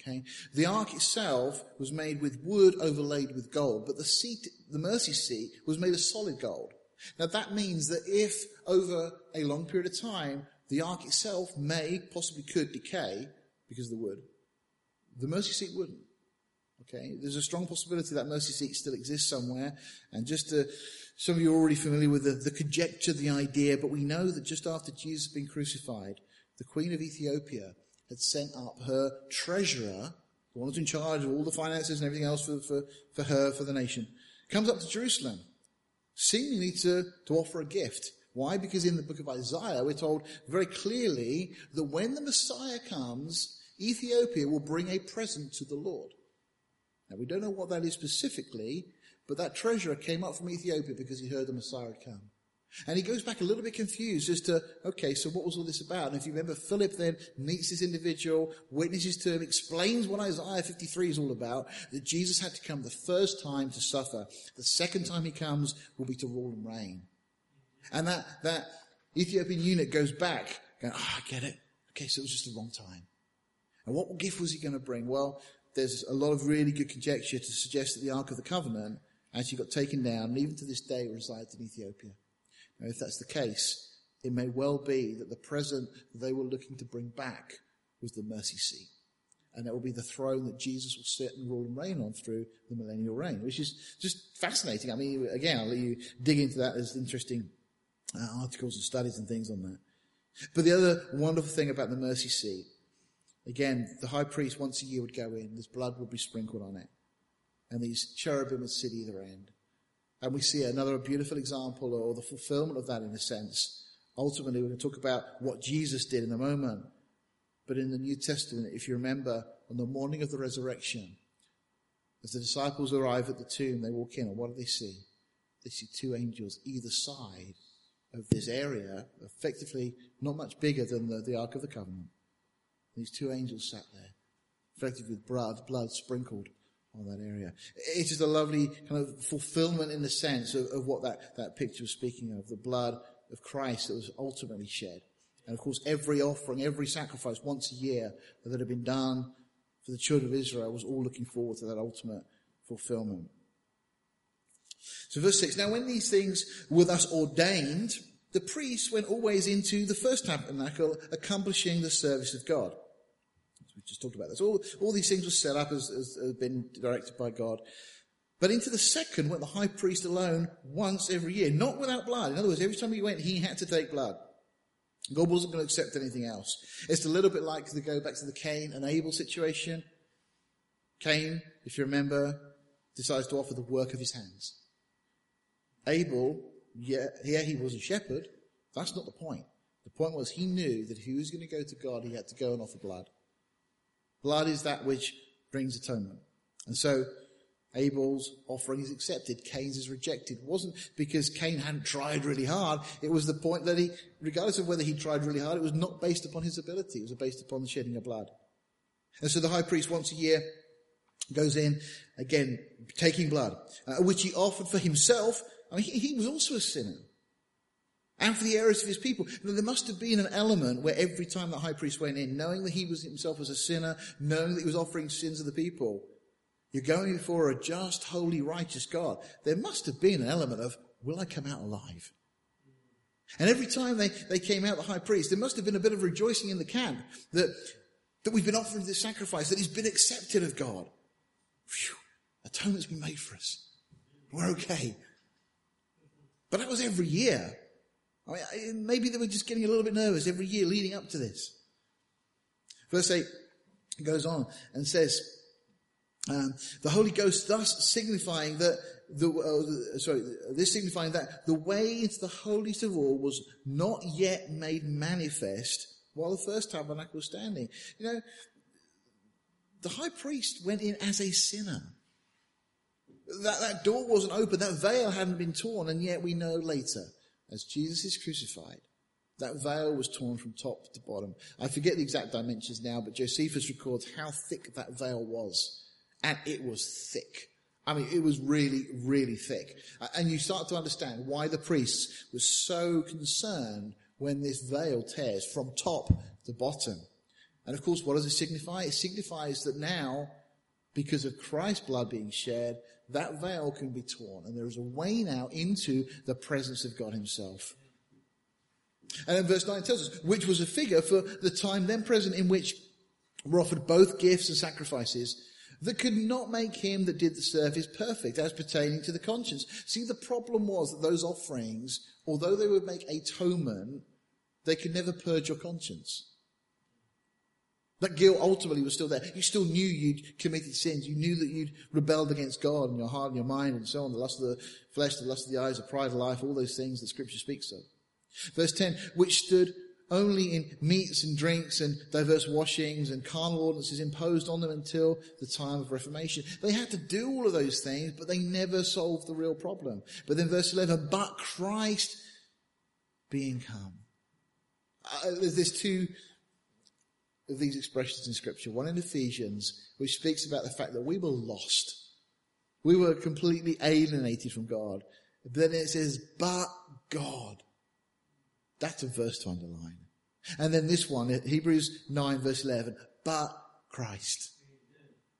Okay. The ark itself was made with wood overlaid with gold, but the seat, the mercy seat, was made of solid gold. Now that means that if over a long period of time the ark itself may, possibly could decay because of the wood, the mercy seat wouldn't. Okay, there's a strong possibility that mercy seat still exists somewhere. And just to, some of you are already familiar with the, the conjecture, the idea, but we know that just after Jesus had been crucified, the Queen of Ethiopia had sent up her treasurer, the one who's in charge of all the finances and everything else for, for, for her, for the nation, comes up to Jerusalem, seemingly to, to offer a gift. Why? Because in the book of Isaiah, we're told very clearly that when the Messiah comes, Ethiopia will bring a present to the Lord. Now, we don't know what that is specifically, but that treasurer came up from Ethiopia because he heard the Messiah had come. And he goes back a little bit confused as to, okay, so what was all this about? And if you remember, Philip then meets this individual, witnesses to him, explains what Isaiah 53 is all about, that Jesus had to come the first time to suffer. The second time he comes will be to rule and reign. And that, that Ethiopian eunuch goes back, going, ah, oh, I get it. Okay, so it was just the wrong time. And what gift was he going to bring? Well, there's a lot of really good conjecture to suggest that the Ark of the Covenant actually got taken down and even to this day resides in Ethiopia. Now, if that's the case, it may well be that the present they were looking to bring back was the mercy seat. And that will be the throne that Jesus will sit and rule and reign on through the millennial reign, which is just fascinating. I mean, again, I'll let you dig into that. There's interesting uh, articles and studies and things on that. But the other wonderful thing about the mercy seat, again, the high priest once a year would go in, this blood would be sprinkled on it. And these cherubim would sit either end. And we see another beautiful example or the fulfillment of that in a sense. Ultimately, we're going to talk about what Jesus did in a moment. But in the New Testament, if you remember, on the morning of the resurrection, as the disciples arrive at the tomb, they walk in, and what do they see? They see two angels either side of this area, effectively not much bigger than the, the Ark of the Covenant. These two angels sat there, effectively with blood, blood sprinkled on that area. It is a lovely kind of fulfillment in the sense of, of what that, that picture was speaking of, the blood of Christ that was ultimately shed. And of course, every offering, every sacrifice once a year that had been done for the children of Israel was all looking forward to that ultimate fulfillment. So verse 6, now when these things were thus ordained, the priests went always into the first tabernacle, accomplishing the service of God. We just talked about this. All, all these things were set up as, as, as been directed by God. But into the second went the high priest alone once every year, not without blood. In other words, every time he went, he had to take blood. God wasn't going to accept anything else. It's a little bit like to go back to the Cain and Abel situation. Cain, if you remember, decides to offer the work of his hands. Abel, yeah, yeah, he was a shepherd. That's not the point. The point was he knew that if he was going to go to God, he had to go and offer blood. Blood is that which brings atonement. And so Abel's offering is accepted. Cain's is rejected. It wasn't because Cain hadn't tried really hard. It was the point that he, regardless of whether he tried really hard, it was not based upon his ability. It was based upon the shedding of blood. And so the high priest once a year goes in, again, taking blood, uh, which he offered for himself I mean, he, he was also a sinner. And for the errors of his people. There must have been an element where every time the high priest went in, knowing that he was himself as a sinner, knowing that he was offering sins of the people, you're going before a just, holy, righteous God. There must have been an element of, will I come out alive? And every time they, they came out, the high priest, there must have been a bit of rejoicing in the camp that, that we've been offering this sacrifice, that he's been accepted of God. Phew, atonement's been made for us. We're okay. But that was every year. I mean, maybe they were just getting a little bit nervous every year leading up to this. Verse 8 goes on and says, um, the Holy Ghost thus signifying that the, uh, sorry, this signifying that the way into the holiest of all was not yet made manifest while the first tabernacle was standing. You know, the high priest went in as a sinner. That, that door wasn't open, that veil hadn't been torn, and yet we know later, as Jesus is crucified, that veil was torn from top to bottom. I forget the exact dimensions now, but Josephus records how thick that veil was. And it was thick. I mean, it was really, really thick. Uh, and you start to understand why the priests were so concerned when this veil tears from top to bottom. And of course, what does it signify? It signifies that now, because of Christ's blood being shed, that veil can be torn and there is a way now into the presence of God himself. And then verse 9 tells us, which was a figure for the time then present in which were offered both gifts and sacrifices that could not make him that did the service perfect as pertaining to the conscience. See, the problem was that those offerings, although they would make atonement, they could never purge your conscience. That guilt ultimately was still there. You still knew you'd committed sins. You knew that you'd rebelled against God in your heart and your mind and so on. The lust of the flesh, the lust of the eyes, the pride of life, all those things that scripture speaks of. Verse 10, which stood only in meats and drinks and diverse washings and carnal ordinances imposed on them until the time of Reformation. They had to do all of those things, but they never solved the real problem. But then verse 11, but Christ being come. Uh, there's two of these expressions in Scripture. One in Ephesians, which speaks about the fact that we were lost. We were completely alienated from God. Then it says, but God. That's a verse to underline. And then this one, Hebrews 9 verse 11, but Christ.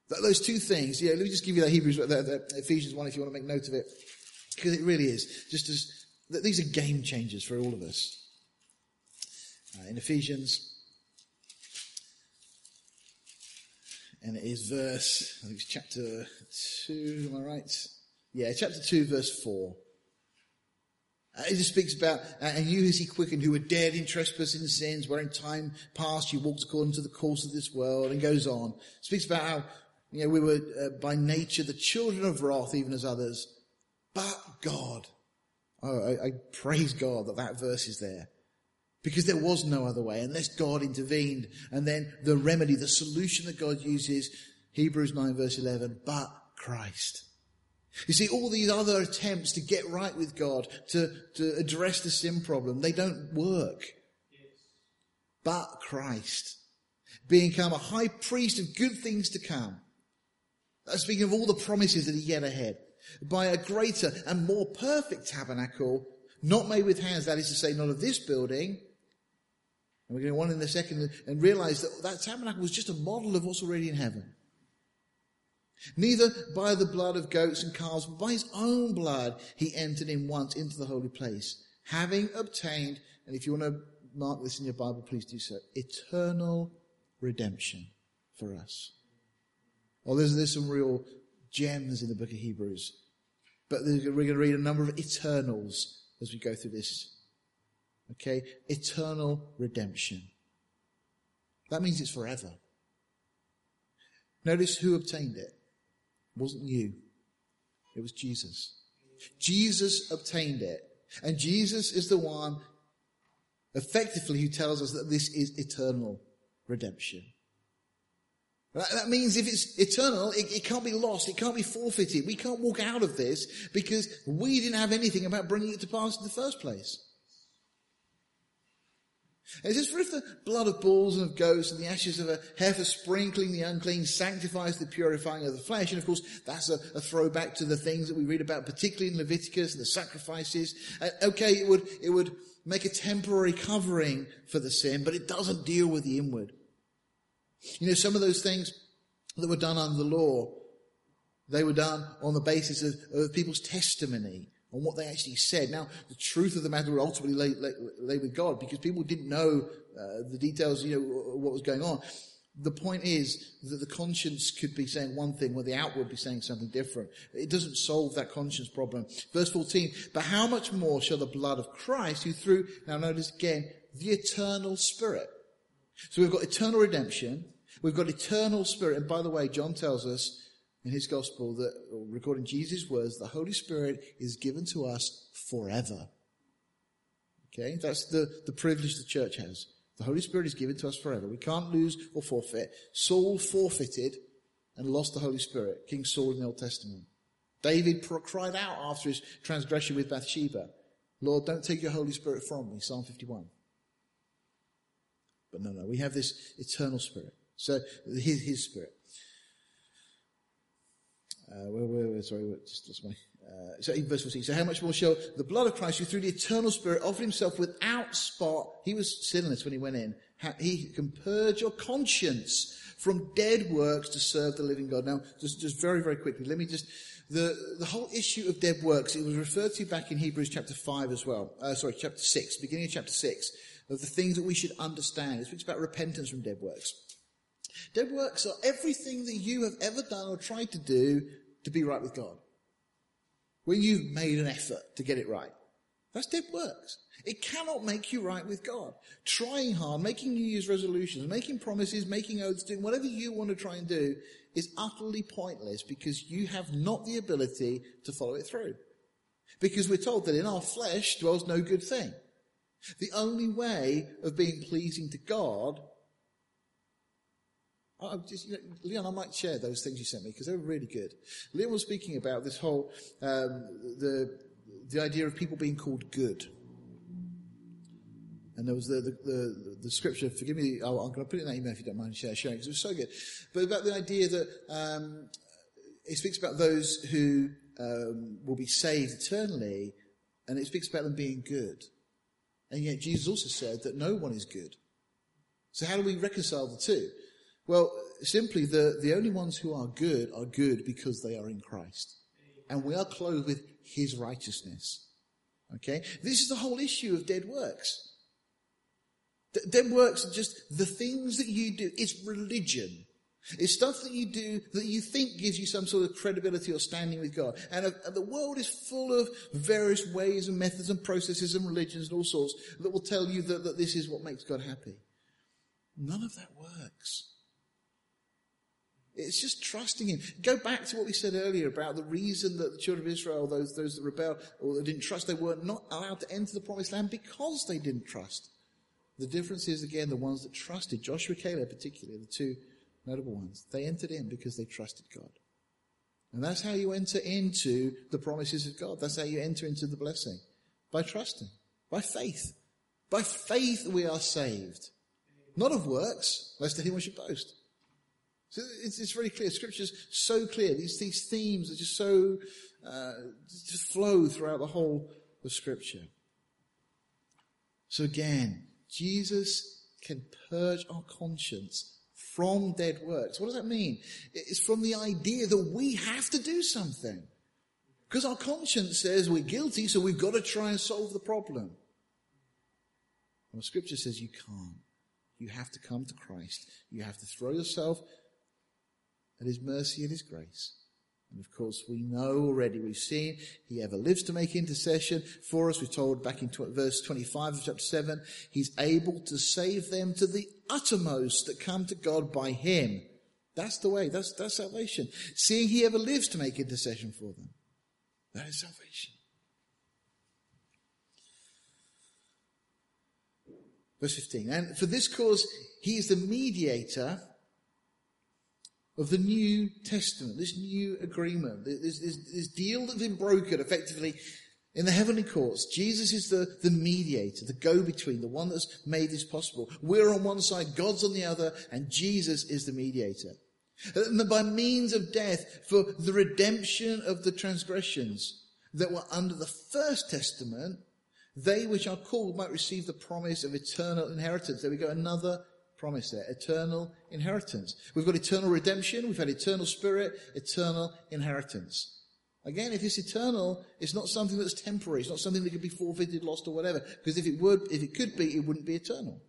Those two things, yeah, let me just give you that Hebrews, that Ephesians 1 if you want to make note of it. Because it really is. Just as, these are game changers for all of us. Uh, in Ephesians, and it is verse, I think it's chapter 2, am I right? Yeah, chapter 2, verse 4. Uh, it just speaks about, uh, and you as he quickened who were dead in trespass and sins, where in time past you walked according to the course of this world, and goes on. It speaks about how, you know, we were uh, by nature the children of wrath, even as others. But God. Oh, I, I praise God that that verse is there. Because there was no other way unless God intervened. And then the remedy, the solution that God uses, Hebrews 9 verse 11, but Christ. You see, all these other attempts to get right with God, to, to address the sin problem, they don't work. Yes. But Christ, become a high priest of good things to come. Speaking of all the promises that he yet ahead, by a greater and more perfect tabernacle, not made with hands, that is to say, not of this building. And we're going on in a second and realize that that tabernacle was just a model of what's already in heaven. Neither by the blood of goats and calves, but by his own blood he entered in once into the holy place, having obtained, and if you want to mark this in your Bible, please do so, eternal redemption for us. Oh, there's, there's some real gems in the book of Hebrews. But we're going to read a number of eternals as we go through this. Okay? Eternal redemption. That means it's forever. Notice who obtained it. It wasn't you. It was Jesus. Jesus obtained it. And Jesus is the one effectively who tells us that this is eternal redemption. That means if it's eternal, it, it, can't be lost. It can't be forfeited. We can't walk out of this because we didn't have anything about bringing it to pass in the first place. It says, for if the blood of bulls and of goats and the ashes of a heifer sprinkling the unclean sanctifies the purifying of the flesh. And of course, that's a, a throwback to the things that we read about, particularly in Leviticus, the sacrifices. Uh, okay, it would, it would make a temporary covering for the sin, but it doesn't deal with the inward. You know, some of those things that were done under the law, they were done on the basis of, of people's testimony on what they actually said. Now, the truth of the matter would ultimately lay, lay, lay with God because people didn't know uh, the details, you know, what was going on. The point is that the conscience could be saying one thing where the outward be saying something different. It doesn't solve that conscience problem. Verse 14, but how much more shall the blood of Christ, who through, now notice again, the eternal spirit. So we've got eternal redemption, we've got eternal spirit, and by the way, John tells us in his gospel that, recording Jesus' words, the Holy Spirit is given to us forever. Okay, that's the, the privilege the church has. The Holy Spirit is given to us forever. We can't lose or forfeit. Saul forfeited and lost the Holy Spirit. King Saul in the Old Testament. David cried out after his transgression with Bathsheba, Lord, don't take your Holy Spirit from me. Psalm 51. But no, no, we have this eternal Spirit. So his, his Spirit. Uh, where, sorry, just lost my. Uh, so verse 14, so how much more shall the blood of Christ, who through the eternal Spirit offered himself without spot, he was sinless when he went in, he can purge your conscience from dead works to serve the living God. Now, just, just very, very quickly, let me just, the, the whole issue of dead works, it was referred to back in Hebrews chapter 5 as well. Uh, sorry, chapter 6, beginning of chapter 6, of the things that we should understand. It speaks about repentance from dead works. Dead works are everything that you have ever done or tried to do to be right with God. When you've made an effort to get it right. That's dead works. It cannot make you right with God. Trying hard, making New Year's resolutions, making promises, making oaths, doing whatever you want to try and do is utterly pointless because you have not the ability to follow it through. Because we're told that in our flesh dwells no good thing. The only way of being pleasing to God I just, you know, Leon, I might share those things you sent me because they were really good. Leon was speaking about this whole um, the the idea of people being called good, and there was the the, the, the scripture. Forgive me, I'm going to put it in that email if you don't mind sharing because it was so good. But about the idea that um, it speaks about those who um, will be saved eternally, and it speaks about them being good. And yet Jesus also said that no one is good. So how do we reconcile the two? Well, simply the, the only ones who are good are good because they are in Christ. And we are clothed with his righteousness. Okay? This is the whole issue of dead works. D- dead works are just the things that you do. It's religion. It's stuff that you do that you think gives you some sort of credibility or standing with God. And, uh, and, the world is full of various ways and methods and processes and religions and all sorts that will tell you that, that this is what makes God happy. None of that works. It's just trusting Him. Go back to what we said earlier about the reason that the children of Israel, those, those that rebelled or that didn't trust, they were not allowed to enter the promised land because they didn't trust. The difference is, again, the ones that trusted, Joshua Caleb particularly, the two notable ones, they entered in because they trusted God. And that's how you enter into the promises of God. That's how you enter into the blessing. By trusting. By faith. By faith we are saved. Not of works, lest anyone should boast. So it's, it's very clear. Scripture's so clear. These, these themes are just so, uh, just flow throughout the whole of Scripture. So again, Jesus can purge our conscience from dead works. What does that mean? It's from the idea that we have to do something. Because our conscience says we're guilty, so we've got to try and solve the problem. The scripture says you can't. You have to come to Christ. You have to throw yourself at His mercy and His grace. And of course, we know already, we've seen, He ever lives to make intercession for us. We're told back in verse 25 of chapter 7, He's able to save them to the uttermost that come to God by Him. That's the way. That's, that's salvation. Seeing He ever lives to make intercession for them. That is salvation. Verse 15. And for this cause, He is the mediator of the New Testament, this new agreement, this, this, this deal that's been brokered effectively in the heavenly courts. Jesus is the, the mediator, the go-between, the one that's made this possible. We're on one side, God's on the other, and Jesus is the mediator. And by means of death for the redemption of the transgressions that were under the first testament, they which are called might receive the promise of eternal inheritance. There we go, another promise there. Eternal inheritance. We've got eternal redemption. We've had eternal spirit, eternal inheritance. Again, if it's eternal, it's not something that's temporary. It's not something that could be forfeited, lost, or whatever. Because if it would, if it could be, it wouldn't be eternal.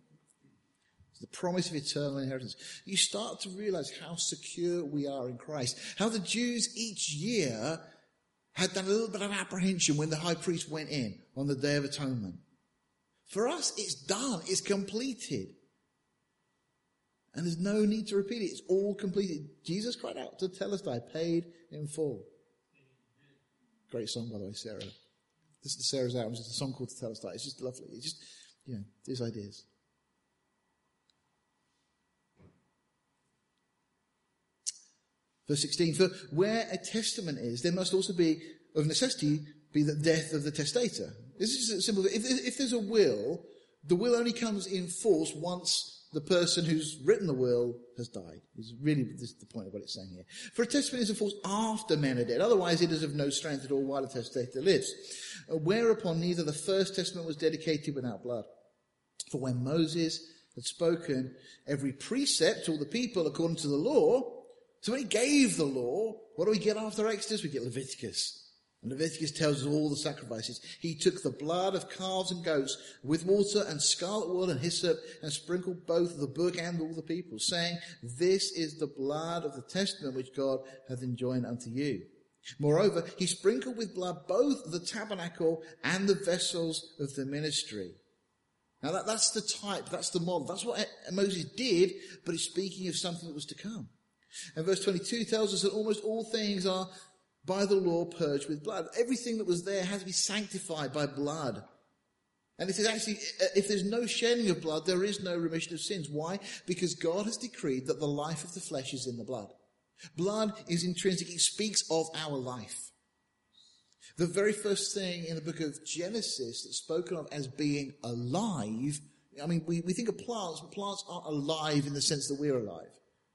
It's the promise of eternal inheritance. You start to realize how secure we are in Christ. How the Jews each year had that little bit of apprehension when the high priest went in on the Day of Atonement. For us, it's done. It's completed. And there's no need to repeat it. It's all completed. Jesus cried out to tell us that I paid in full. Great song, by the way, Sarah. This is Sarah's album. It's a song called To Tell Us That. It's just lovely. It's just, you know, these ideas. Verse 16, for where a testament is, there must also be, of necessity, be the death of the testator. This is a simple. If, if there's a will, the will only comes in force once the person who's written the will has died. Is really this the point of what it's saying here. For a testament is enforced after men are dead. Otherwise, it is of no strength at all while the testator lives. Uh, whereupon neither the first testament was dedicated without blood. For when Moses had spoken every precept to all the people according to the law, so when he gave the law, what do we get after Exodus? We get Leviticus. And Leviticus tells us all the sacrifices. He took the blood of calves and goats with water and scarlet wool and hyssop and sprinkled both the book and all the people, saying, This is the blood of the testament which God hath enjoined unto you. Moreover, he sprinkled with blood both the tabernacle and the vessels of the ministry. Now that, that's the type, that's the model, that's what Moses did, but he's speaking of something that was to come. And verse 22 tells us that almost all things are by the law purged with blood. Everything that was there has to be sanctified by blood. And if there's actually, uh, if there's no shedding of blood, there is no remission of sins. Why? Because God has decreed that the life of the flesh is in the blood. Blood is intrinsic. It speaks of our life. The very first thing in the book of Genesis that's spoken of as being alive, I mean, we, we think of plants, but plants aren't alive in the sense that we're alive.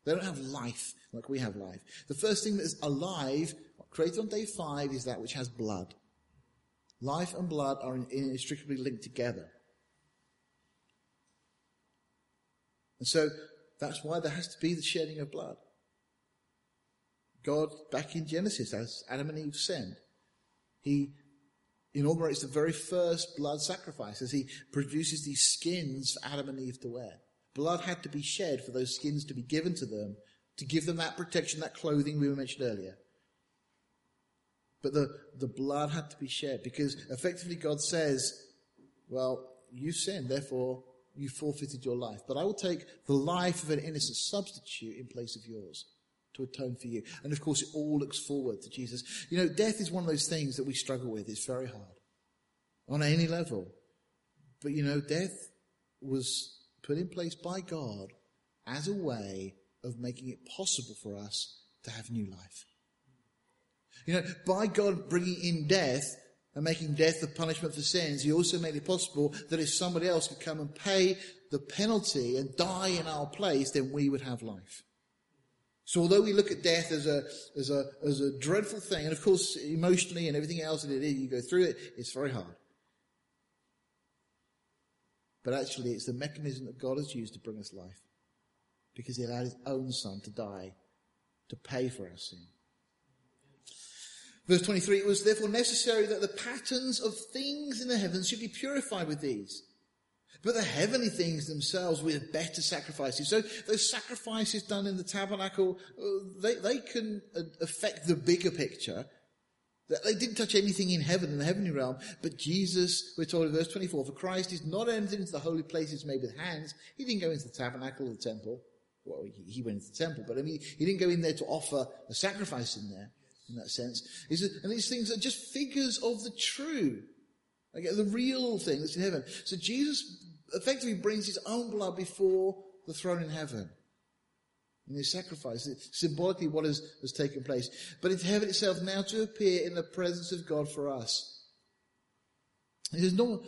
They don't have life like we have life. The first thing that is alive created on day five is that which has blood. Life and blood are inextricably linked together. And so that's why there has to be the shedding of blood. God, back in Genesis, as Adam and Eve sinned, he inaugurates the very first blood sacrifice as he produces these skins for Adam and Eve to wear. Blood had to be shed for those skins to be given to them, to give them that protection, that clothing we mentioned earlier. But the, the blood had to be shed because effectively God says, well, you sinned, therefore you forfeited your life. But I will take the life of an innocent substitute in place of yours to atone for you. And of course, it all looks forward to Jesus. You know, death is one of those things that we struggle with. It's very hard on any level. But you know, death was put in place by God as a way of making it possible for us to have new life. You know, by God bringing in death and making death the punishment for sins, He also made it possible that if somebody else could come and pay the penalty and die in our place, then we would have life. So although we look at death as a, as a, as a dreadful thing, and of course emotionally and everything else that it is, you go through it, it's very hard. But actually it's the mechanism that God has used to bring us life. Because he allowed his own son to die to pay for our sin. Verse 23, it was therefore necessary that the patterns of things in the heavens should be purified with these. But the heavenly things themselves with better sacrifices. So those sacrifices done in the tabernacle, uh, they, they can uh, affect the bigger picture. They didn't touch anything in heaven, in the heavenly realm, but Jesus, we're told in verse 24, for Christ is not entered into the holy places made with hands. He didn't go into the tabernacle or the temple. Well, he went into the temple, but I mean, he didn't go in there to offer a sacrifice in there, in that sense. And these things are just figures of the true. The real thing that's in heaven. So Jesus effectively brings his own blood before the throne in heaven. In his sacrifice, symbolically what has, has taken place. But in heaven itself, now to appear in the presence of God for us. It is not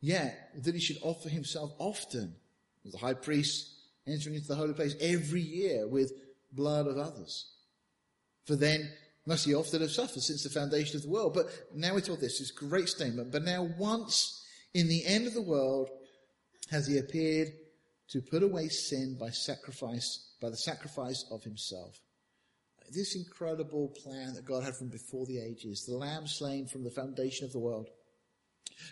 yet that he should offer himself often as the high priest entering into the holy place every year with blood of others. For then must he often have suffered since the foundation of the world. But now we're told this, this great statement. But now once in the end of the world, has he appeared to put away sin by sacrifice, by the sacrifice of himself. This incredible plan that God had from before the ages, the lamb slain from the foundation of the world.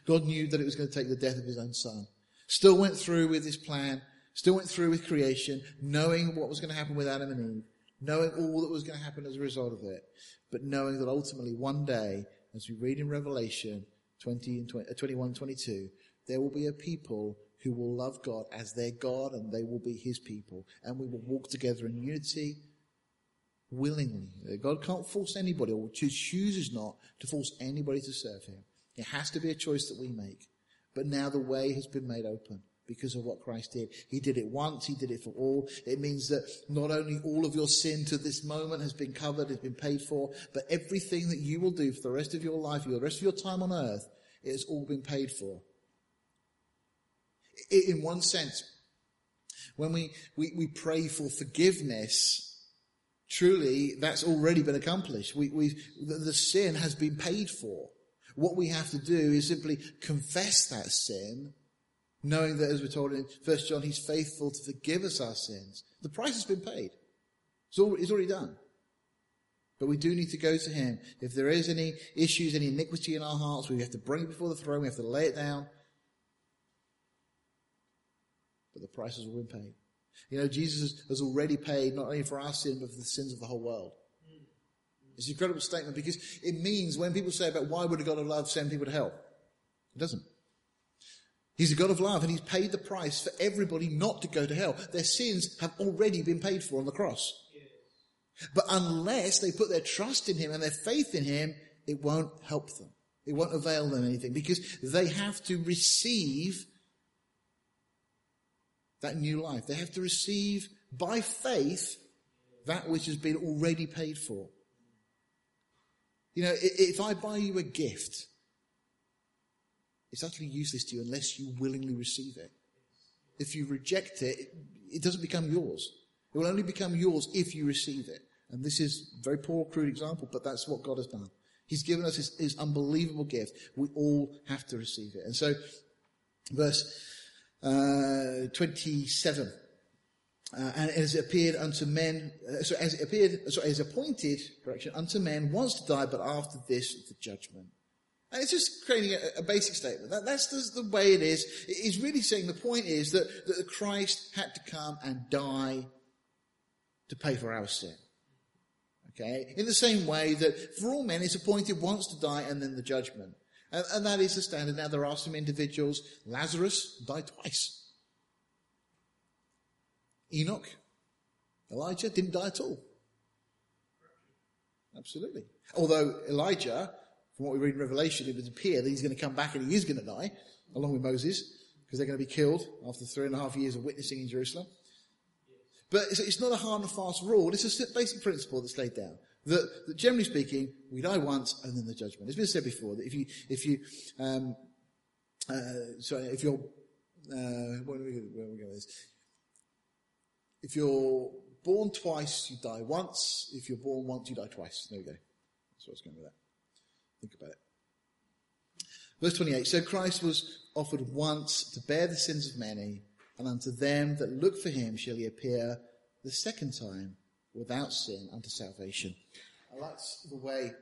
God knew that it was going to take the death of his own son. Still went through with his plan, still went through with creation, knowing what was going to happen with Adam and Eve, knowing all that was going to happen as a result of it, but knowing that ultimately one day, as we read in Revelation 20 and 20, uh, 21, 22, there will be a people who will love God as their God and they will be his people. And we will walk together in unity willingly. God can't force anybody or chooses not to force anybody to serve him. It has to be a choice that we make. But now the way has been made open because of what Christ did. He did it once, He did it for all. It means that not only all of your sin to this moment has been covered, has been paid for, but everything that you will do for the rest of your life, the rest of your time on earth, it has all been paid for in one sense, when we, we, we pray for forgiveness, truly that's already been accomplished. We, we, the, the sin has been paid for. What we have to do is simply confess that sin, knowing that as we're told in 1 John, he's faithful to forgive us our sins. The price has been paid. It's, all, it's already done. But we do need to go to him. If there is any issues, any iniquity in our hearts, we have to bring it before the throne, we have to lay it down, but the price has all been paid. You know, Jesus has already paid not only for our sin, but for the sins of the whole world. It's an incredible statement because it means when people say about why would a God of love send people to hell? It doesn't. He's a God of love and he's paid the price for everybody not to go to hell. Their sins have already been paid for on the cross. But unless they put their trust in him and their faith in him, it won't help them. It won't avail them anything because they have to receive that new life. They have to receive by faith that which has been already paid for. You know, if I buy you a gift, it's utterly useless to you unless you willingly receive it. If you reject it, it doesn't become yours. It will only become yours if you receive it. And this is a very poor, crude example, but that's what God has done. He's given us his, his unbelievable gift. We all have to receive it. And so, verse uh, 27. Uh, and as it appeared unto men, uh, so as it appeared, so as appointed, correction, unto men once to die, but after this, the judgment. And it's just creating a, a basic statement. That, that's the, the, way it is. It's really saying the point is that, that Christ had to come and die to pay for our sin. Okay? In the same way that for all men it's appointed once to die and then the judgment. And, and that is the standard. Now there are some individuals, Lazarus died twice. Enoch, Elijah didn't die at all. Absolutely. Although Elijah, from what we read in Revelation, it would appear that he's going to come back and he is going to die, along with Moses, because they're going to be killed after three and a half years of witnessing in Jerusalem. But it's, it's not a hard and fast rule. It's a basic principle that's laid down. That, that, generally speaking, we die once and then the judgment. It's been said before that if you, if you, um, uh, sorry, if you're, uh, where are we, going with this? If you're born twice, you die once. If you're born once, you die twice. There we go. That's what I was going with that. Think about it. Verse 28. So Christ was offered once to bear the sins of many, and unto them that look for him shall he appear the second time without sin unto salvation. I like the way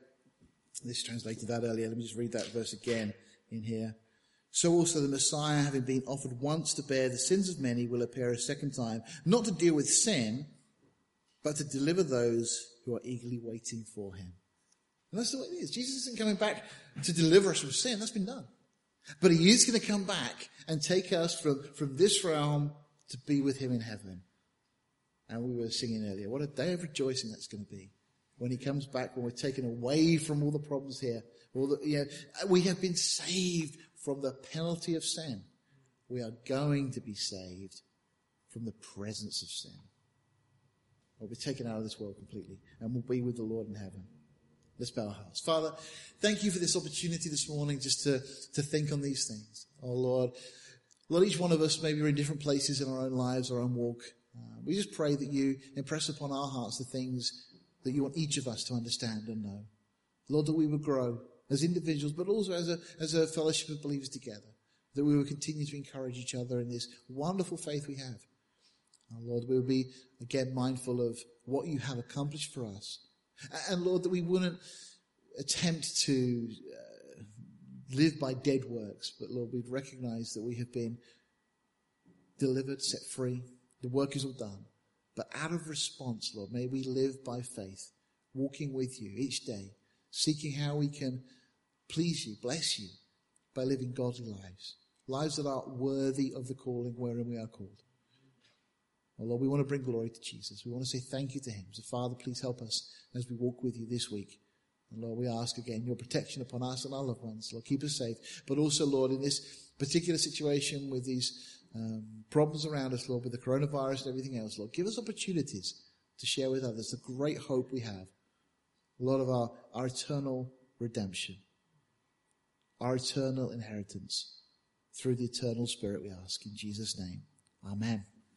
this translated that earlier. Let me just read that verse again in here. So also the Messiah, having been offered once to bear the sins of many, will appear a second time, not to deal with sin, but to deliver those who are eagerly waiting for him. And that's the way it is. Jesus isn't coming back to deliver us from sin. That's been done. But he is going to come back and take us from, from this realm to be with him in heaven. And we were singing earlier, what a day of rejoicing that's going to be when he comes back, when we're taken away from all the problems here. All the, you know, we have been saved from the penalty of sin. We are going to be saved from the presence of sin. We'll be taken out of this world completely and we'll be with the Lord in heaven. Let's bow our hearts. Father, thank you for this opportunity this morning just to, to think on these things. Oh Lord, Lord, each one of us maybe we're in different places in our own lives, our own walk. Uh, we just pray that you impress upon our hearts the things that you want each of us to understand and know. Lord, that we would grow as individuals, but also as a, as a fellowship of believers together. That we would continue to encourage each other in this wonderful faith we have. Oh, Lord, we will be again mindful of what you have accomplished for us. And Lord, that we wouldn't attempt to uh, live by dead works, but Lord, we'd recognize that we have been delivered, set free. The work is all done. But out of response, Lord, may we live by faith, walking with you each day, seeking how we can please you, bless you by living godly lives. Lives that are worthy of the calling wherein we are called. Oh Lord, we want to bring glory to Jesus. We want to say thank you to him. So Father, please help us as we walk with you this week. And Lord, we ask again your protection upon us and our loved ones. Lord, keep us safe. But also, Lord, in this particular situation with these um, problems around us, Lord, with the coronavirus and everything else, Lord, give us opportunities to share with others the great hope we have. Lord, of our, our eternal redemption our eternal inheritance through the eternal Spirit, we ask in Jesus' name. Amen.